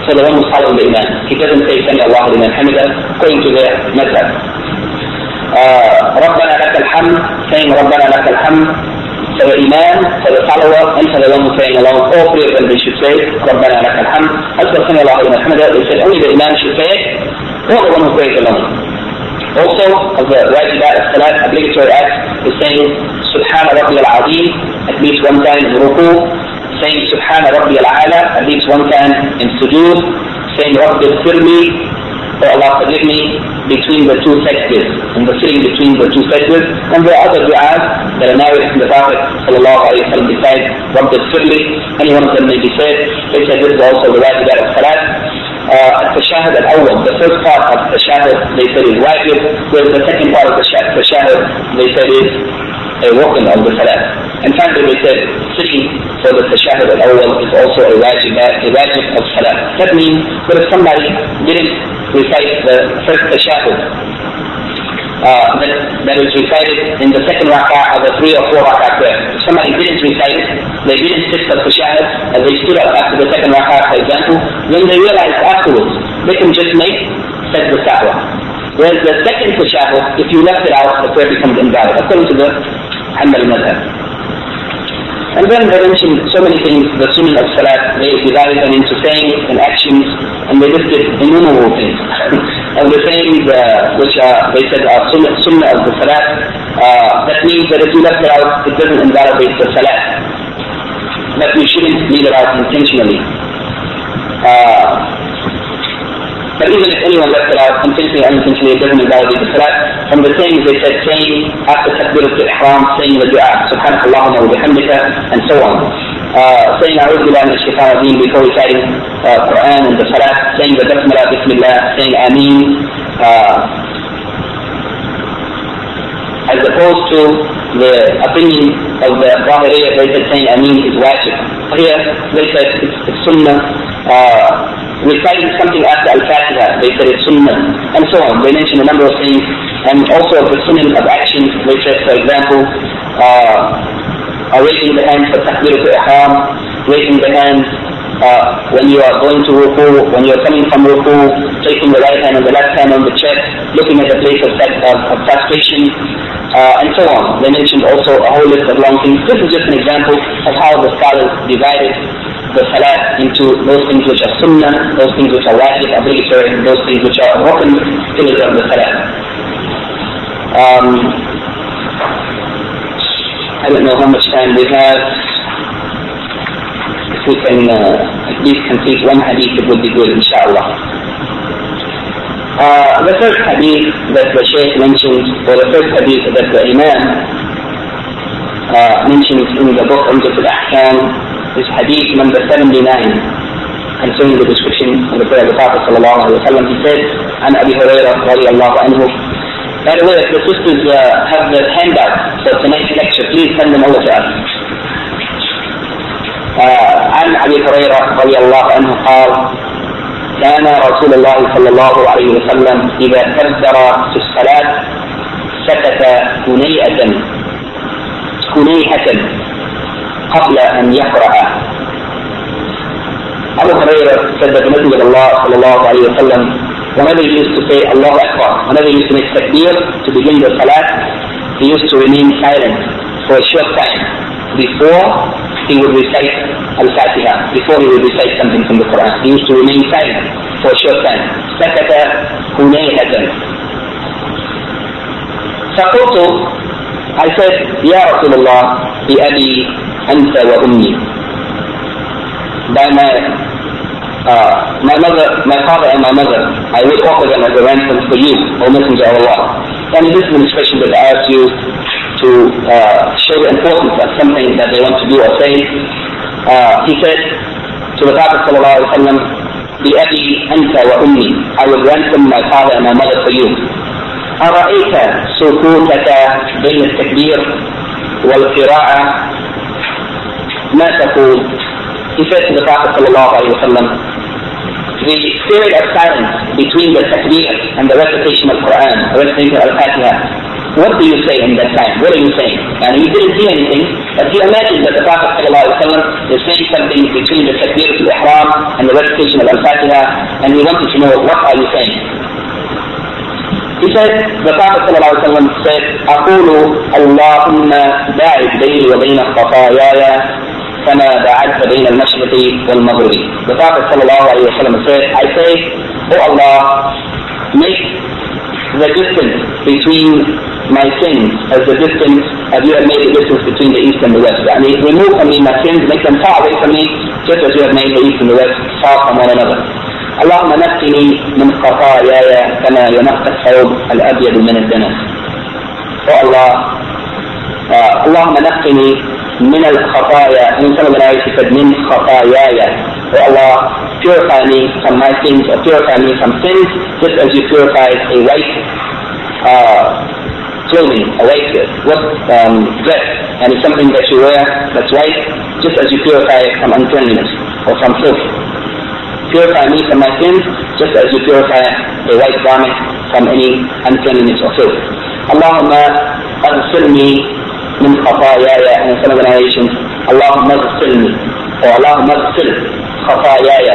for the one who's following the imam. He doesn't say Sami Allah liman hamida according to their madhab. Uh, ربنا لك الحمد saying ربنا لك الحمد for the imam, for the follower, and for the one who's praying alone. All three of them they should say ربنا لك الحمد. For Sami Allah liman hamida, they said only the imam should say it, or the one who prays alone. Also, of the wajibat of salat, obligatory act, is saying Subhana Rabbi al-Azim at least one time in ruku, saying Subhana Rabbi al-Ala at least one time in sujood, saying Rabbi firli, or Allah forgive me, between the two sajdas, and the sitting between the two sajdas, and there are other du'as that are narrated from the Prophet sallallahu alayhi wa sallam besides Rabbi firli, any one of them may be said, they said this is also the wajibat of salat, التشهد الأول the first part of the tashahud they said is wajib whereas the second part of the tashahud they said is a rukn of the salat and finally they said sitting for the tashahud al-awwal is also a wajib, a wajib of salat that means that if somebody didn't recite the first tashahud uh, that, that is recited in the second rak'ah of the three or four rak'ah prayer. If somebody didn't recite it, they didn't sit for the tashahud, and they stood up after the second rak'ah, for example, then they realized afterwards they can just make the sahwa. Whereas the second tashahud, if you left it out, the prayer becomes invalid, according to the Hanbali madhab. And then they mentioned so many things, the sunnah of salat, they divided them into sayings and actions, and they listed innumerable things. of the sayings uh, which are, they said are sunnah, sunnah of the salat, uh, that means that if you left it out, it doesn't invalidate the salat. That we shouldn't leave it out intentionally. Uh, but even if anyone left it out or unintentionally, it doesn't invalidate the salat. From the sayings they said, saying after takbir al-ihram, saying the dua, subhanak Allahumma wa bihamdika, and so on. Uh, saying أعوذ بالله من الشيطان الرجيم before reciting uh, Quran and the Salat, saying the Basmala, Bismillah, saying Ameen, uh, as opposed to the opinion of the Zahiriyah, they said saying Ameen is wajib. Here, they said it's, it's Sunnah. Uh, reciting something after Al-Fatiha, they said it's Sunnah, and so on. They mentioned a number of things, and also the Sunnah of actions, they said, for example, uh, raising the hands for Takbiratul Ihram, raising the hands uh, when you are going to ruku, when you are coming from ruku, placing the right hand and the left hand on the chest, looking at the place of, of, of uh, and so on. They mentioned also a whole list of long things. This is just an example of how the scholars divided the salat into those things which are sunnah, those things which are wajib, obligatory, and those things which are rukn, pillars of the salat. Um, I don't know how much time we have. We can at least complete one hadith, it would be good, inshallah. Uh, the first hadith that the Shaykh mentioned, or the first hadith that the Imam uh, mentions in the book Umdat al-Ahkam is hadith number 79 concerning the description of the prayer of the Prophet sallallahu alaihi wasallam. He said, "An Abi Hurairah radiallahu anhu." By the way, if the sisters uh, have the handout for tonight's lecture, please send them over to us. عن أبي هريرة رضي الله عنه قال كان رسول الله صلى الله عليه وسلم إذا كبر في الصلاة سكت كنيئة كنيئه قبل أن يقرأ أبو هريرة سدد النبي صلى الله صلى الله عليه وسلم whenever he used to say Allah Akbar, whenever he used to make takbir to begin the salat, he used to remain silent for a short time. before he would recite Al-Fatiha, before he would recite something from the Quran. He used to remain silent for a short time. سكت هنيهة فقلت I said يا رسول الله بأبي أنت وأمي by my uh, my mother, my father and my mother, I will offer them as a ransom for you, O Messenger of Allah. And this is an expression that I ask you to uh, show the importance of something that they want to do or say. Uh, he said to the Prophet sallallahu alaihi wasallam, بأبي أنت وأمي, I will ransom my father and my mother for you. أرأيت سكوتك بين التكبير والقراءة ما تقول he said to the Prophet ﷺ, the period of silence between the takbir and the recitation of Quran, the recitation of Al-Fatiha, what do you say in that time? What are you saying? And he didn't see anything, but he imagined that the Prophet ﷺ is saying something between the takbiratul ihram and the recitation of Al-Fatiha, and he wanted to know, what are you saying? He said, the Prophet ﷺ said, أقول اللهم باعد بيني وبين خطاياي كما بعدت بين المشرق والمغرب. The Prophet ﷺ said, I say, O oh Allah, make the distance between my sins as the distance as you have made the distance between the east and the west. I mean, remove from me my sins, make them far away from me, just as you have made the east and the west far from one another. اللهم نقني من خطاياي كما ينقى الثوب الابيض من الدنس. Oh Allah, uh, اللهم نقني من الخطايا من some of the narration said من خطاياي Oh Allah purify me from my sins or purify me from sins just as you purified a white uh, clothing, a white what um, dress and it's something that you wear that's white just as you purify it from uncleanness or from filth. Purify me from my sins just as you purify a white garment from any uncleanness or filth. اللهم اغسلني من خطاياي and some of the narrations اللهم اغسلني or اللهم اغسل خطاياي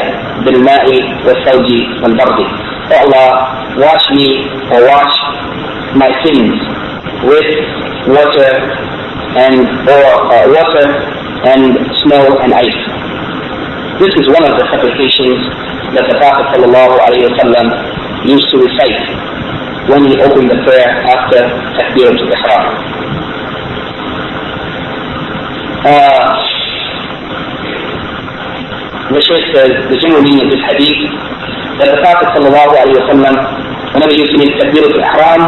بالماء والثلج والبرد Oh Allah wash me or wash my sins with water and or uh, water and snow and ice this is one of the supplications that the Prophet ﷺ used to recite when he opened the prayer after Takbir al-Ihram. Uh, general meaning of this hadith, that the Prophet ﷺ, whenever he used to make Takbir al-Ihram,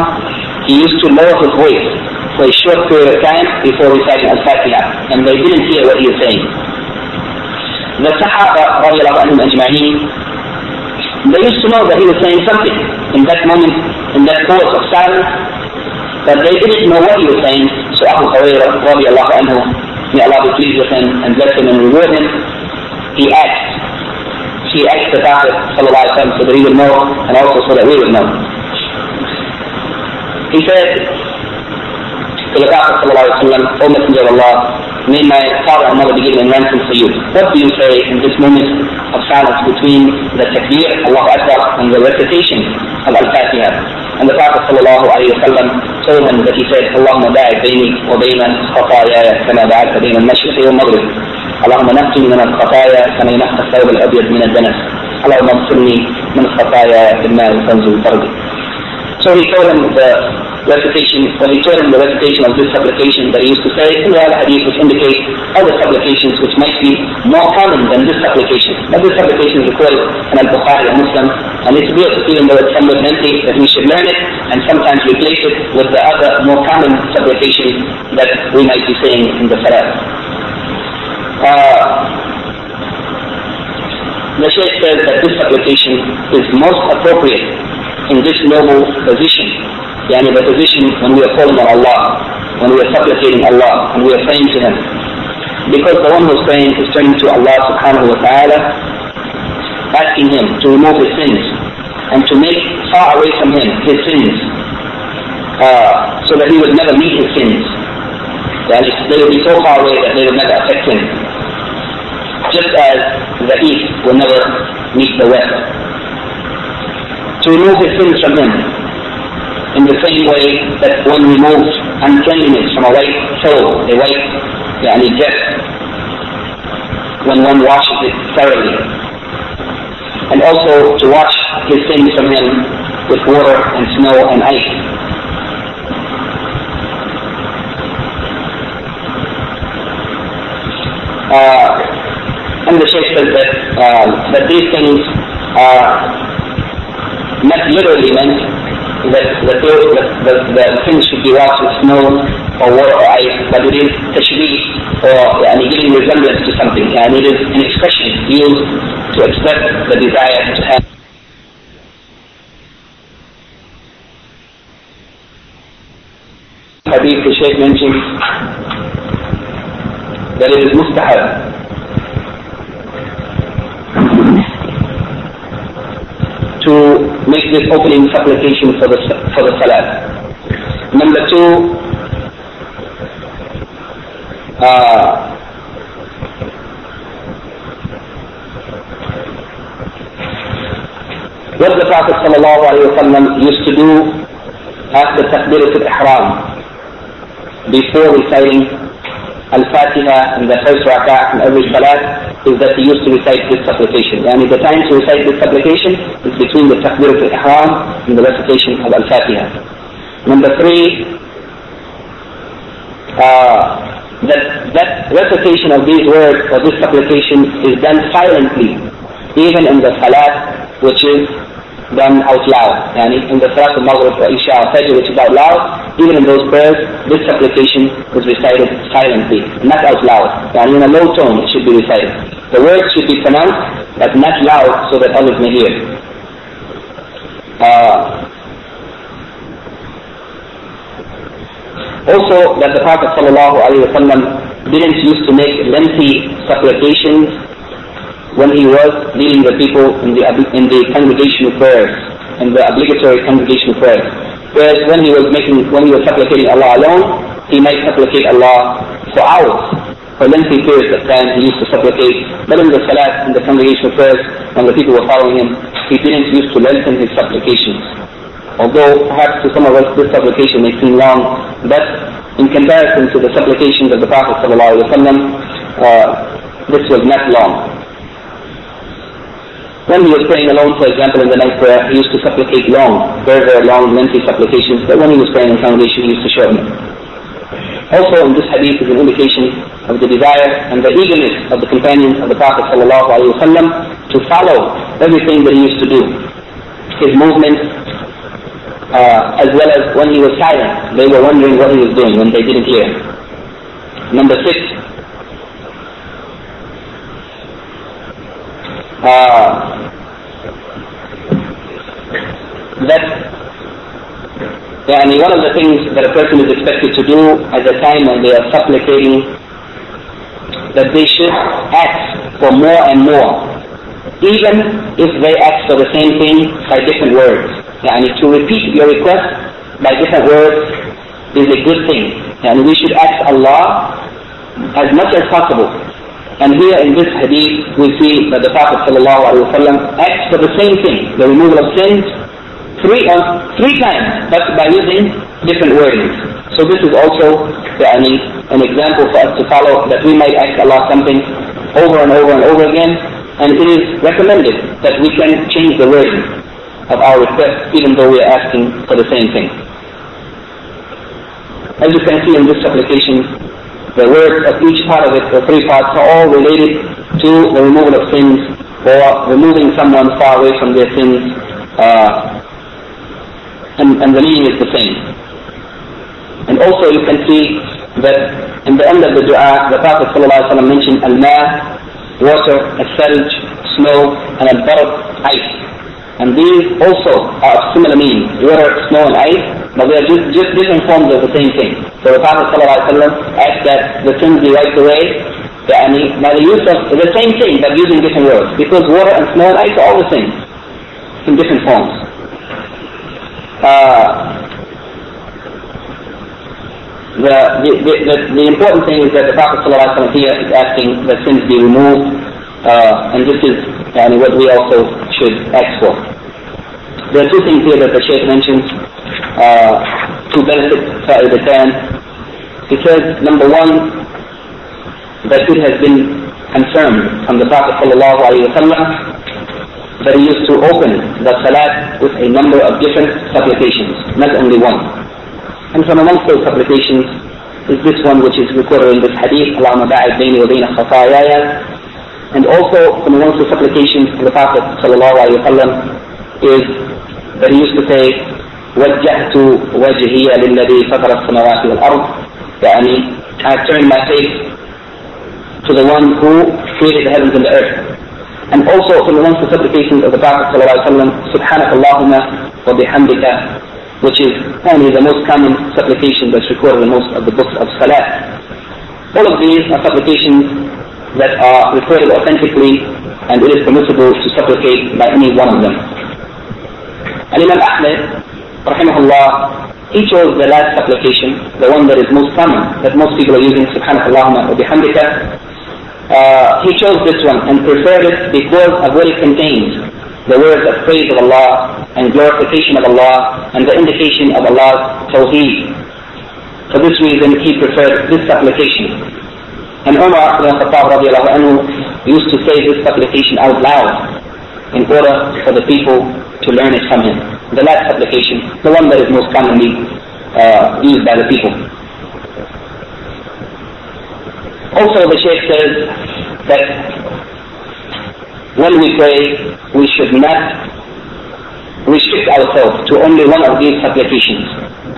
he used to lower his voice for a short period of time before reciting Al-Fatiha, and they didn't hear what he was saying. The Sahaba, radiallahu anhum ajma'een, they used to know that he was saying something in that moment, in that pause of silence, but they didn't know what he was saying. So Abu Hurairah, radiallahu anhu, may Allah be pleased with him and bless him and reward him, he asked. He asked the Prophet so that he would know and also so that we would know. He said Prophet sallallahu alaihi wasallam, O Messenger of Allah, may my father and mother be given in ransom for you. What do you say in this moment of silence between the takbir, Allah Akbar, and the recitation of Al-Fatiha? And the Prophet sallallahu alayhi wa sallam told him that he said, اللهم باعد بيني وبين خطاياي كما بعدت بين المشرق والمغرب. اللهم نقني من الخطايا كما ينقى الثوب الابيض من الدنس. اللهم اغسلني من خطاياي بالماء والفنز والبرد. So he told him the recitation, when he told him the recitation of this supplication that he used to say, in the other hadith which indicate other supplications which might be more common than this supplication. But this supplication is recorded in Al-Bukhari and Muslim, and it's good, even though it's somewhat lengthy, that we should learn it and sometimes replace it with the other more common supplications that we might be saying in the Salah. Uh, the Shaykh says that this supplication is most appropriate in this noble position yani the position when we are calling on Allah, when we are supplicating Allah, and we are praying to Him. Because the one who's praying is turning to Allah subhanahu wa ta'ala, asking Him to remove his sins, and to make far away from Him his sins, uh, so that he would never meet his sins. That they would be so far away that they would never affect him. just as the east will never meet the west. To remove his sins from him, in the same way that one removes uncleanness from a white cloth, a white yani, dress, when one washes it thoroughly. And also to wash his sins from him with water and snow and ice. Uh, and the Shaykh says that, uh, that these things are not literally meant that, that, that, that, that things should be washed with snow or water or ice, but it is tashbih or yani, giving resemblance to something, and it is an expression used to express the desire to have. Hadith the Shaykh mentions that it is mustahab to make this opening supplication for the for the salat. Number two, uh, what the Prophet ﷺ used to do after takbirat al-ihram before reciting al-Fatiha in the first rak'ah in every salat is that he used to recite this supplication. And the time to recite this supplication is between the takbir al-ihram and the recitation of al-Fatiha. Number three, uh, that, that recitation of these words or this supplication is done silently, even in the salat which is done out loud. And in the Salat al-Maghrib or Isha Fajr which is out loud, even in those prayers, this supplication is recited silently, not out loud. And in a low tone it should be recited. The words should be pronounced, but not loud so that others may hear. Uh, also, that the Prophet didn't used to make lengthy supplications when he was leading the people in the, in the congregational prayers, in the obligatory congregational prayers. Whereas when he was making, when he was supplicating Allah alone, he might supplicate Allah for hours, for lengthy periods of time he used to supplicate. But in the salat, in the congregational prayers, when the people were following him, he didn't used to lengthen his supplications. Although perhaps to some of us this supplication may seem long, but in comparison to the supplications of the Prophet ﷺ, uh, this was not long. When he was praying alone, for example, in the night prayer, he used to supplicate long, very, very long, lengthy supplications, but when he was praying in congregation, he used to shorten it. Also, in this hadith is an indication of the desire and the eagerness of the companions of the Prophet ﷺ to follow everything that he used to do. His movements, uh, as well as when he was silent, they were wondering what he was doing when they didn't hear. Number six, uh, that yani one of the things that a person is expected to do at the time when they are supplicating that they should ask for more and more even if they ask for the same thing by different words. Yani to repeat your request by different words is a good thing. And we should ask Allah as much as possible and here in this hadith, we see that the Prophet ﷺ asked for the same thing, the removal of sins, three, uh, three times, but by using different wordings. So this is also an example for us to follow, that we might ask Allah something over and over and over again, and it is recommended that we can change the wording of our request, even though we are asking for the same thing. As you can see in this supplication, the words of each part of it, the three parts, are all related to the removal of sins or removing someone far away from their sins, uh, and, and the meaning is the same. And also you can see that in the end of the dua, the Prophet ﷺ mentioned al-ma, water, al-thalj, snow, and al-barad, ice. And these also are of similar meaning, water, snow, and ice, but they are just, just different forms of the same thing. So the Prophet ﷺ asked that the sins be wiped away يعني, by the use of the same thing but using different words. Because water and snow and ice are all the same in different forms. Uh, the, the, the, the, important thing is that the Prophet ﷺ here is asking that sins be removed Uh, and this is yani, what we also should ask for. There are two things here that the Shaykh mentions uh, to benefit Fa'idatan. He says, number one, that it has been confirmed from the Prophet ﷺ that he used to open the salat with a number of different supplications, not only one. And from amongst those supplications is this one which is recorded in this hadith, اللهم باعد بيني وبين خطاياي and also from amongst the supplications of the Prophet ﷺ is that he used to say, وجهت وجهي للذي فطر السماوات والأرض يعني I have turned my face to the one who created the heavens and the earth. And also from amongst the supplications of the Prophet ﷺ, سبحانك اللهم وبحمدك which is only the most common supplication that's recorded in most of the books of Salat. All of these are supplications that are recorded authentically and it is permissible to supplicate by any one of them. And Imam Ahmed, rahimahullah, he chose the last supplication, the one that is most common, that most people are using, subhanakallahumma wa bihamdika. Uh, he chose this one and preferred it because of what it contains, the words of praise of Allah and glorification of Allah and the indication of Allah's tawheed. For this reason, he preferred this supplication. And Umar ibn Khattab anhu used to say this supplication out loud in order for the people to learn it from him. The last supplication, the one that is most commonly uh, used by the people. Also the Shaykh says that when we pray, we should not restrict ourselves to only one of these supplications,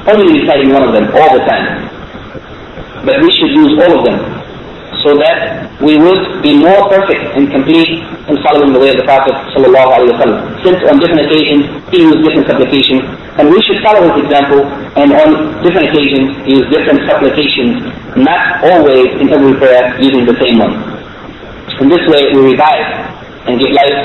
only reciting one of them all the time. But we should use all of them so that we would be more perfect and complete in following the way of the Prophet ﷺ. Since on different occasions he used different supplications, and we should follow his example, and on different occasions use different supplications, not always in every prayer using the same one. In this way we revive and give life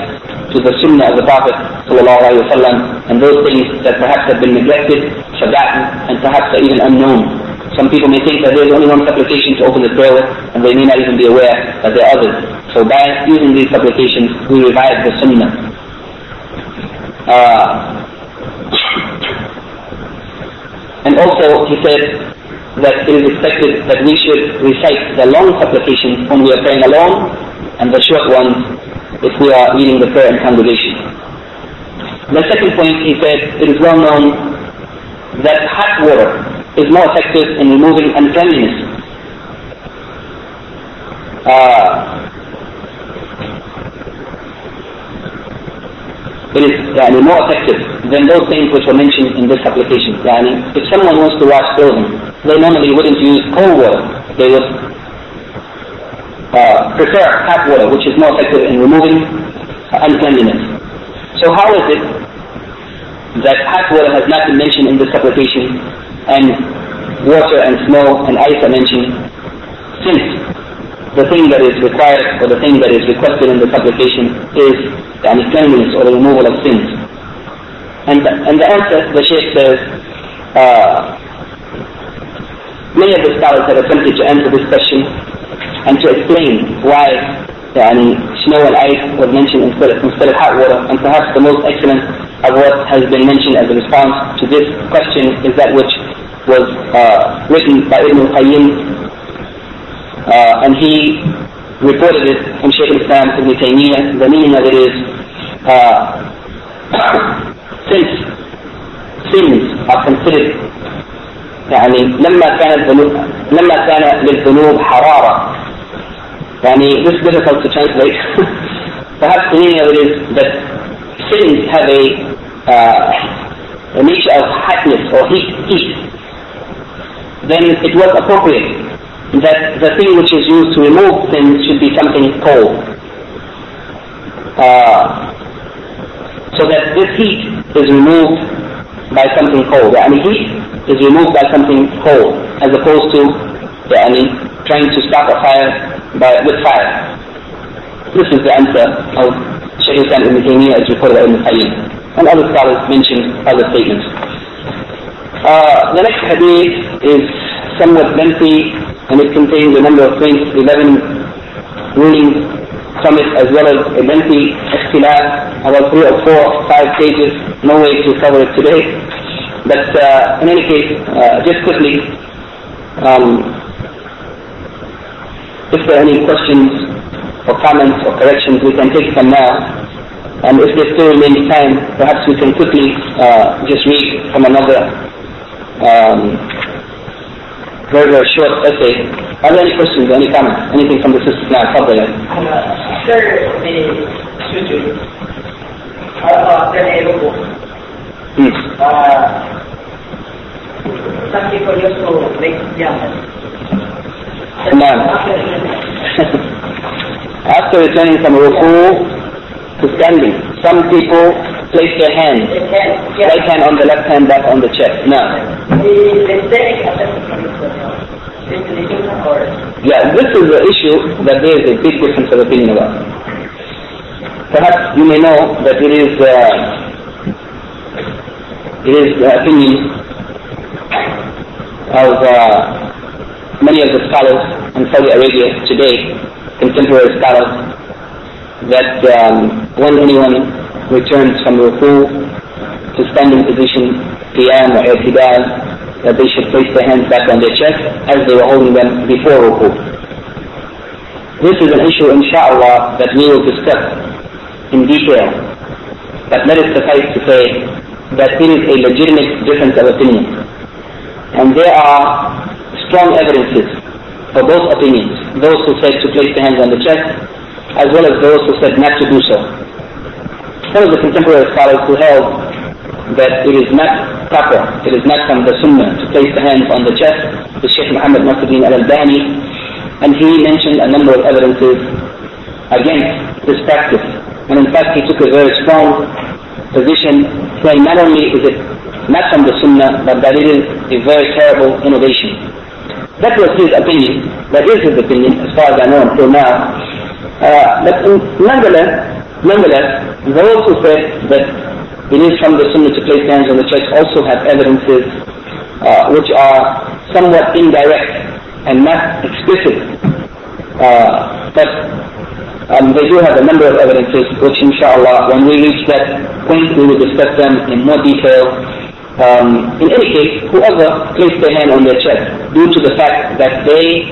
to the sunnah of the Prophet ﷺ and those things that perhaps have been neglected, forgotten, and perhaps are even unknown. Some people may think that there is only one supplication to open the prayer and they may not even be aware that there are others. So by using these supplications, we revive the sunnah. Uh, and also, he said that it is expected that we should recite the long supplications when we are praying alone, and the short ones if we are leading the prayer in congregation. The second point, he said, it is well known that hot water is more effective in removing uncleanliness. Uh, it is yani, more effective than those things which were mentioned in this application. Yani, if someone wants to wash clothing, they normally wouldn't use cold water. They would uh, prefer hot water, which is more effective in removing uncleanliness. So how is it that hot water has not been mentioned in this application and water and snow and ice are mentioned, since the thing that is required or the thing that is requested in the supplication is the cleanliness or the removal of sins. And the, and the answer, the Shaykh says, uh, many of the scholars have attempted to answer this question and to explain why yani, snow and ice was mentioned instead of, instead of hot water. And perhaps the most excellent of what has been mentioned as a response to this question is that which was uh, written by Ibn al-Qayyim, uh, and he reported it from Shaykh al-Islam Ibn Taymiyyah. The meaning of it is, uh, since sins are considered يعني لما كان الذنوب لما كان للذنوب حرارة يعني this is difficult to translate perhaps the meaning of it is that sins have a, uh, a nature of hotness or heat, heat then it was appropriate that the thing which is used to remove things should be something cold. Uh, so that this heat is removed by something cold. The heat is removed by something cold, as opposed to yani, trying to stop a fire by, with fire. This is the answer of Shaykh Islam ibn Taymiyyah as reported by Ibn Qayyim. And other scholars mention other statements. Uh, the next hadith is somewhat lengthy and it contains a number of things, 11 rulings from it as well as a lengthy ikhtilaf, about three or four, five pages, no way to cover it today. But uh, in any case, uh, just quickly, um, if there are any questions or comments or corrections, we can take them now. And if there still remains time, perhaps we can quickly uh, just read from another um, very, very short essay. Are there any questions any comments? Anything from the sisters now? Fadl. After the after the ruku, Hmm. uh, some people used to make jump. After returning from ruku to standing, some people place their hand, right hand on the left hand, back on the chest. Now, yeah, this is the issue that there is a big difference of opinion about. Perhaps you may know that it is uh, it is the opinion of uh, many of the scholars in Saudi Arabia today, contemporary scholars, that um, when anyone returns from ruku to standing position, qiyam or i'tidal, that they should place their hands back on their chest as they were holding them before ruku. This is an issue, inshallah, that we will discuss in detail. But let it suffice to say that it is a legitimate difference of opinion. And there are strong evidences for both opinions. Those who said to place the hands on the chest, as well as those who said not to do so. Some of the contemporary scholars who held that it is not proper, it is not from the Sunnah to place the hands on the chest, the Sheikh Muhammad Nasiruddin al-Albani, and he mentioned a number of evidences against this practice. And in fact, he took a very strong position, saying not only is it not from the Sunnah, but that it is a very terrible innovation. That was his opinion. That is his opinion, as far as I know until now. Uh, but in, nonetheless, nonetheless, those who said that it is from the Sunnah to place hands on the chest also have evidences uh, which are somewhat indirect and not explicit. Uh, but um, they do have a number of evidences which inshallah when we reach that point we will discuss them in more detail. Um, in any case, whoever placed their hand on their chest due to the fact that they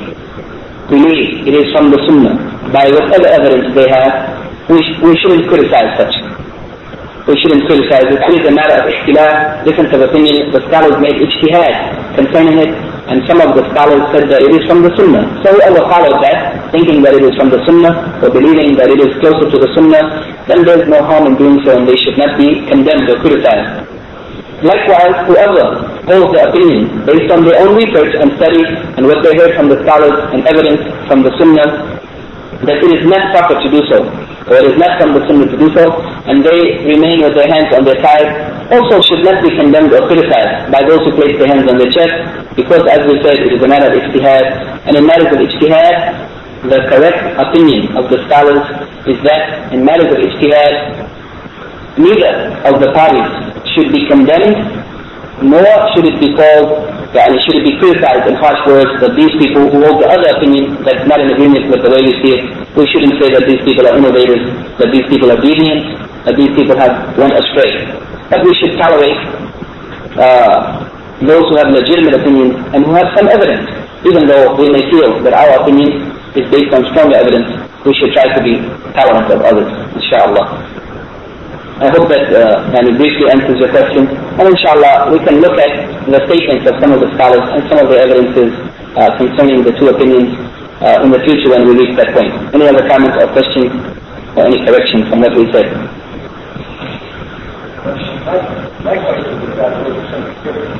believe it is from the Sunnah by whatever evidence they have, we, we shouldn't criticize such. We shouldn't criticize it. It is a matter of ikhtilaf, difference of opinion. The scholars made ijtihad concerning it, and some of the scholars said that it is from the Sunnah. So whoever followed that, thinking that it is from the Sunnah, or believing that it is closer to the Sunnah, then there is no harm in doing so, and they should not be condemned or criticized. Likewise, whoever holds their opinion based on their own research and study and what they heard from the scholars and evidence from the Sunnah, that it is not proper to do so, or it is not from the Sunnah to do so, and they remain with their hands on their side, also should not be condemned or criticized by those who place their hands on their chest, because as we said, it is a matter of ijtihad, and in matters of ijtihad, the correct opinion of the scholars is that in matters of ijtihad, neither of the parties should be condemned, nor should it be called, and should it be criticized in harsh words that these people who hold the other opinion that's not in agreement with the way we see it, we shouldn't say that these people are innovators, that these people are deviant, that these people have went astray. But we should tolerate uh, those who have legitimate opinions and who have some evidence. Even though we may feel that our opinion is based on stronger evidence, we should try to be tolerant of others, inshallah. I hope that uh, and it briefly answers your question. And inshallah, we can look at the statements of some of the scholars and some of the evidences uh, concerning the two opinions uh, in the future when we reach that point. Any other comments or questions or any correction from what we said? My question is said.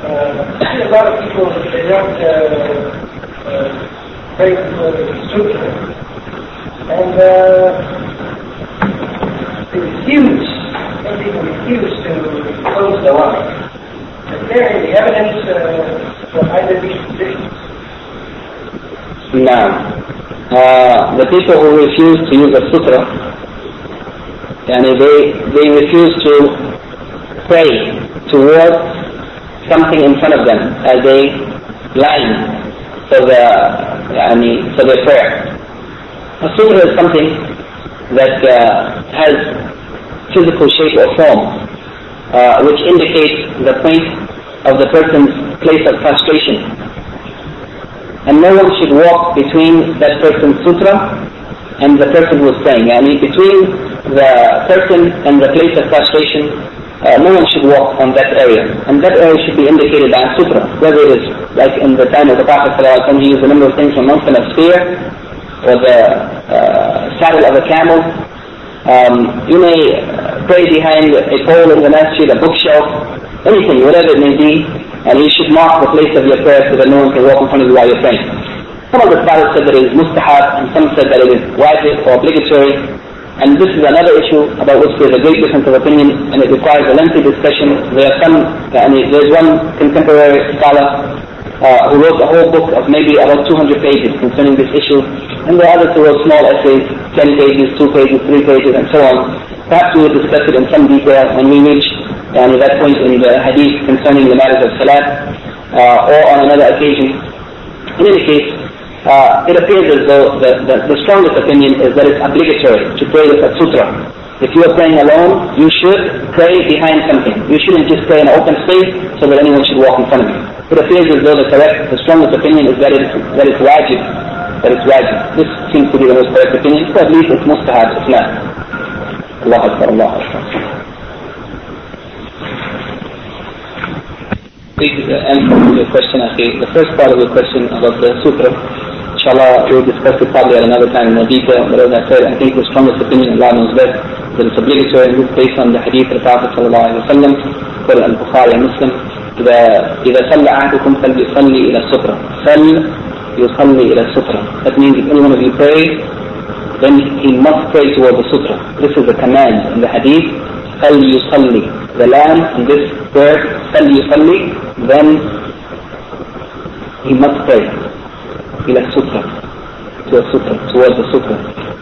Uh, see a lot of people, they don't uh, uh, break the sutra. And uh, they refuse, close the line. There any evidence uh, for either these positions? Now, uh, the people who refuse to use a sutra, and they, they refuse to pray towards something in front of them as a line for the, for their prayer. A sutra is something that uh, has physical shape or form, uh, which indicates the point of the person's place of prostration. And no one should walk between that person's sutra and the person who is praying. I mean, between the person and the place of prostration, uh, no one should walk on that area. And that area should be indicated by a sutra, whether it is like in the time of the Prophet ﷺ, he used a number of things from one a spear, or the uh, saddle of a camel. Um, you may uh, pray behind a pole in the masjid, a bookshelf, anything, whatever it may be, and you should mark the place of your prayer so that no one can walk in front of you while you're praying. Some of the scholars said that it is mustahab, and some said that it is wajib or obligatory. And this is another issue about which there is a great difference of opinion, and it requires a lengthy discussion. There are some, I mean, there is one contemporary scholar uh, who wrote a whole book of maybe about 200 pages concerning this issue, and are others who wrote small essays, 10 pages, 2 pages, 3 pages, and so on. Perhaps we will discuss it in some detail when we reach uh, that point in the hadith concerning the matters of salat, uh, or on another occasion. In any case, uh, it appears as though the, the, the, strongest opinion is that it's obligatory to pray the sutra. If you are praying alone, you should pray behind something. You shouldn't just pray in an open space so that anyone should walk in front of you. It appears as though the correct, the strongest opinion is that it's, that it's wajib. That it's wajib. This seems to be the most correct opinion. So at least it's mustahab, it's not. Allah Akbar, Allah Akbar. Please uh, answer your question, Akhi. The first part of the question about the sutra, Inshallah, we will discuss it probably at another time in more detail. But as I said, I think the strongest opinion, Allah knows best, that it's obligatory and based on the hadith of the Prophet وسلم, قال البخاري ومسلم إذا إذا صلى أحدكم فليصلي إلى السترة فليصلي إلى السترة That means if anyone of you prays, then he must pray towards the sutra. This is a command in the hadith. فليصلي The lam in this verse, فليصلي, then he must pray. إلى السترة to a sutra, towards the sutra.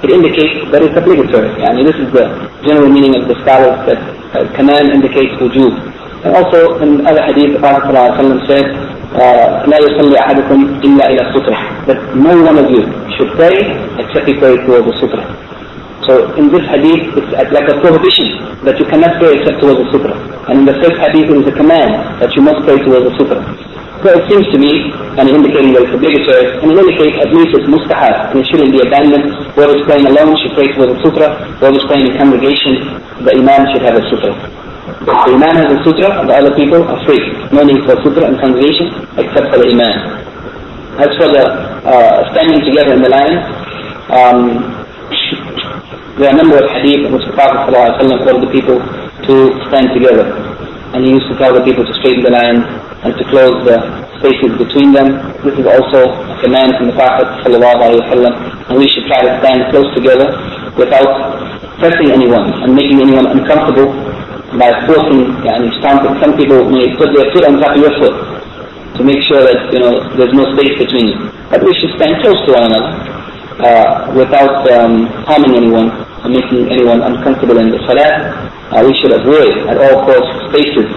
It indicates that it's obligatory. I mean, this is the general meaning of the scholars that uh, command indicates wujub. And also in other hadith, the Prophet ﷺ said, لا يصلي أحدكم إلا إلى السطرة that no one of you should pray except he pray towards the sutra. So in this hadith, it's like a prohibition that you cannot pray except towards the sutra. And in the first hadith, it is a command that you must pray towards the sutra. So it seems to me, and indicating that it's obligatory, and in any case, at least it's mustahab, and it shouldn't be abandoned. Whoever is praying alone should pray with the sutra. Whoever is praying in congregation, the imam should have a sutra. If the imam has a sutra, and the other people are free. No need for sutra in congregation except for the imam. As for the uh, standing together in the line, um, there are a number of hadith in which the Prophet ﷺ told the people to stand together. And he used to tell the people to straighten the lines and to close the spaces between them. This is also a command from the Prophet ﷺ, and we should try to stand close together without pressing anyone and making anyone uncomfortable by forcing and stomping. Some people may put their foot on top of your foot to make sure that you know there's no space between you. But we should stand close to one another uh, without um, harming anyone and making anyone uncomfortable in the salat. Uh, we should avoid at all costs spaces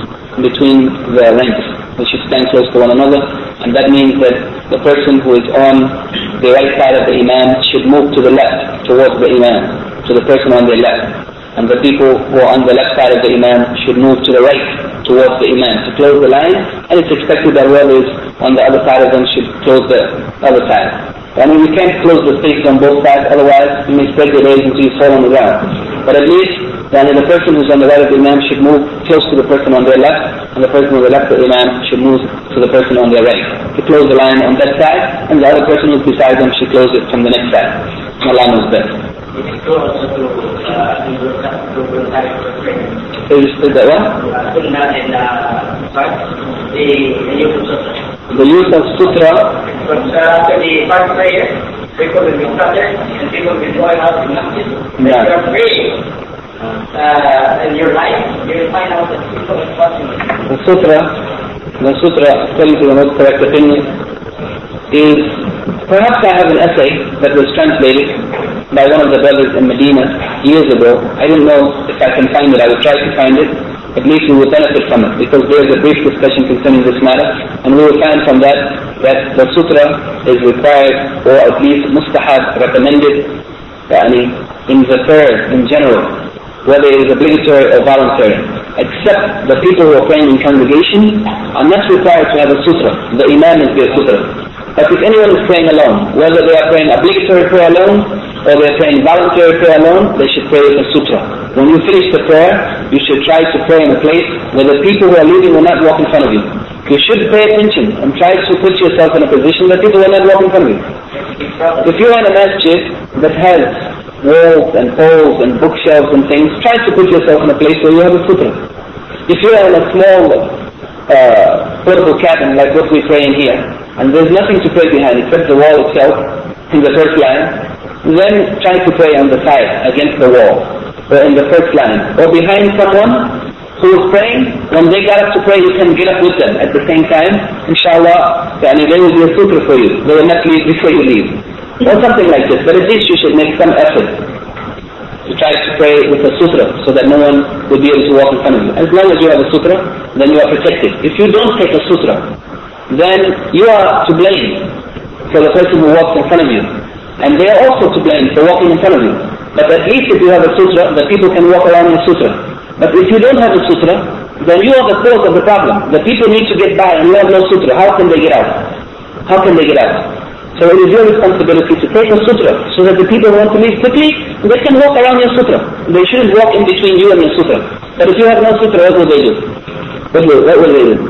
between the ranks. We should stand close to one another, and that means that the person who is on the right side of the imam should move to the left towards the imam, to the person on the left. And the people who are on the left side of the imam should move to the right towards the imam to close the line, and it's expected that whoever is on the other side of them should close the other side. I mean, you can't close the spaces on both sides, otherwise you may spread your legs until you fall on the ground. But at least, then the person who's on the right of the imam should move close to the person on their left, and the person on the left of the imam should move to the person on their right. To close the line on that side, and the other person who's beside them should close it from the next side. Allah knows best. Is, that what? The use of sutra the first prayer, people will be started and people will go out in masjid. Yeah. you are uh, in your life, you will find out that people are watching. The sutra, the sutra, according to the most correct opinion, is perhaps I have an essay that was translated by one of the brothers in Medina years ago. I don't know if I can find it. I will try to find it at least we will benefit from it because there is a brief discussion concerning this matter and we will find from that that the sutra is required or at least mustahab recommended in the prayer in general whether it is obligatory or voluntary except the people who are praying in congregation are not required to have a sutra. The imam is their sutra. But if anyone is praying alone, whether they are praying obligatory prayer alone or they are praying voluntary prayer alone, they should pray a sutra. When you finish the prayer, you should try to pray in a place where the people who are leaving will not walk in front of you. You should pay attention and try to put yourself in a position that people will not walk in front of you. If you are in a masjid that has walls and poles and bookshelves and things, try to put yourself in a place where you have a sutra. If you are in a small uh, portable cabin like what we pray in here, and there's nothing to pray behind except the wall itself in the first line, then try to pray on the side against the wall, or in the first line, or behind someone who is praying, when they got up to pray, you can get up with them at the same time. Inshallah, yani they will be a sutra for you. They will not leave before you leave. Or something like this. But at least you should make some effort to try to pray with a sutra so that no one will be able to walk in front of you. As long as you have a sutra, then you are protected. If you don't take a sutra, then you are to blame for the person who walks in front of you. And they are also to blame for walking in front of you. But at least if you have a sutra, the people can walk around in a sutra. But if you don't have a sutra, then you are the cause of the problem. The people need to get by and you have no sutra. How can they get out? How can they get out? So it is your responsibility to take a sutra so that the people who want to leave quickly, they can walk around your sutra. They shouldn't walk in between you and your sutra. But if you have no sutra, what will they do? What will, what will they do?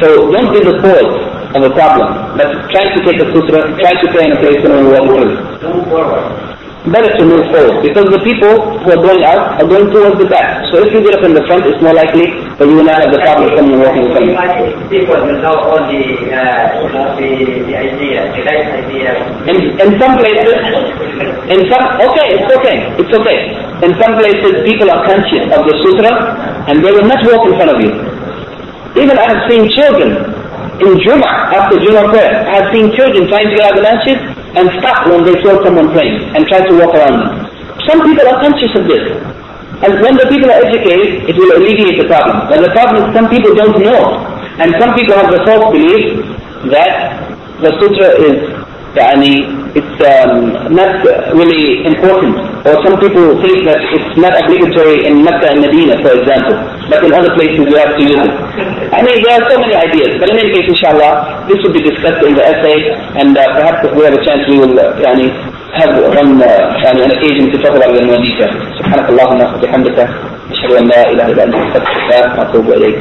So don't be the cause of a problem. But try to take a sutra, try to pray in a place you walk through. Move forward. Better to move forward because the people who are going out are going towards the back. So if you get up in the front, it's more likely that you will not have the problem of someone walking in front of you. People know all the, uh, the, the idea, the right idea. In, in some places, in some, okay, it's okay, it's okay. In some places, people are conscious of the sutra and they will not walk in front of you. Even I have seen children in Jum'ah, after Jum'ah prayer, I have seen children trying to get out of the masjid and stop when they saw someone praying and try to walk around them. Some people are conscious of this. And when the people are educated, it will alleviate the problem. But the problem is some people don't know. And some people have the false belief that the sutra is yani, it's um, not really important. Or some people think that it's not obligatory in Mecca and Medina, for example. But in other places you have to use it. I mean, there are so many ideas. But in any case, inshallah, this will be discussed in the essay. And uh, perhaps if we have a chance, we will uh, يعني, have one, uh, يعني, an occasion to talk about it in more detail. سبحانك اللهم وبحمدك أشهد أن لا إله إلا أنت أستغفرك وأتوب إليك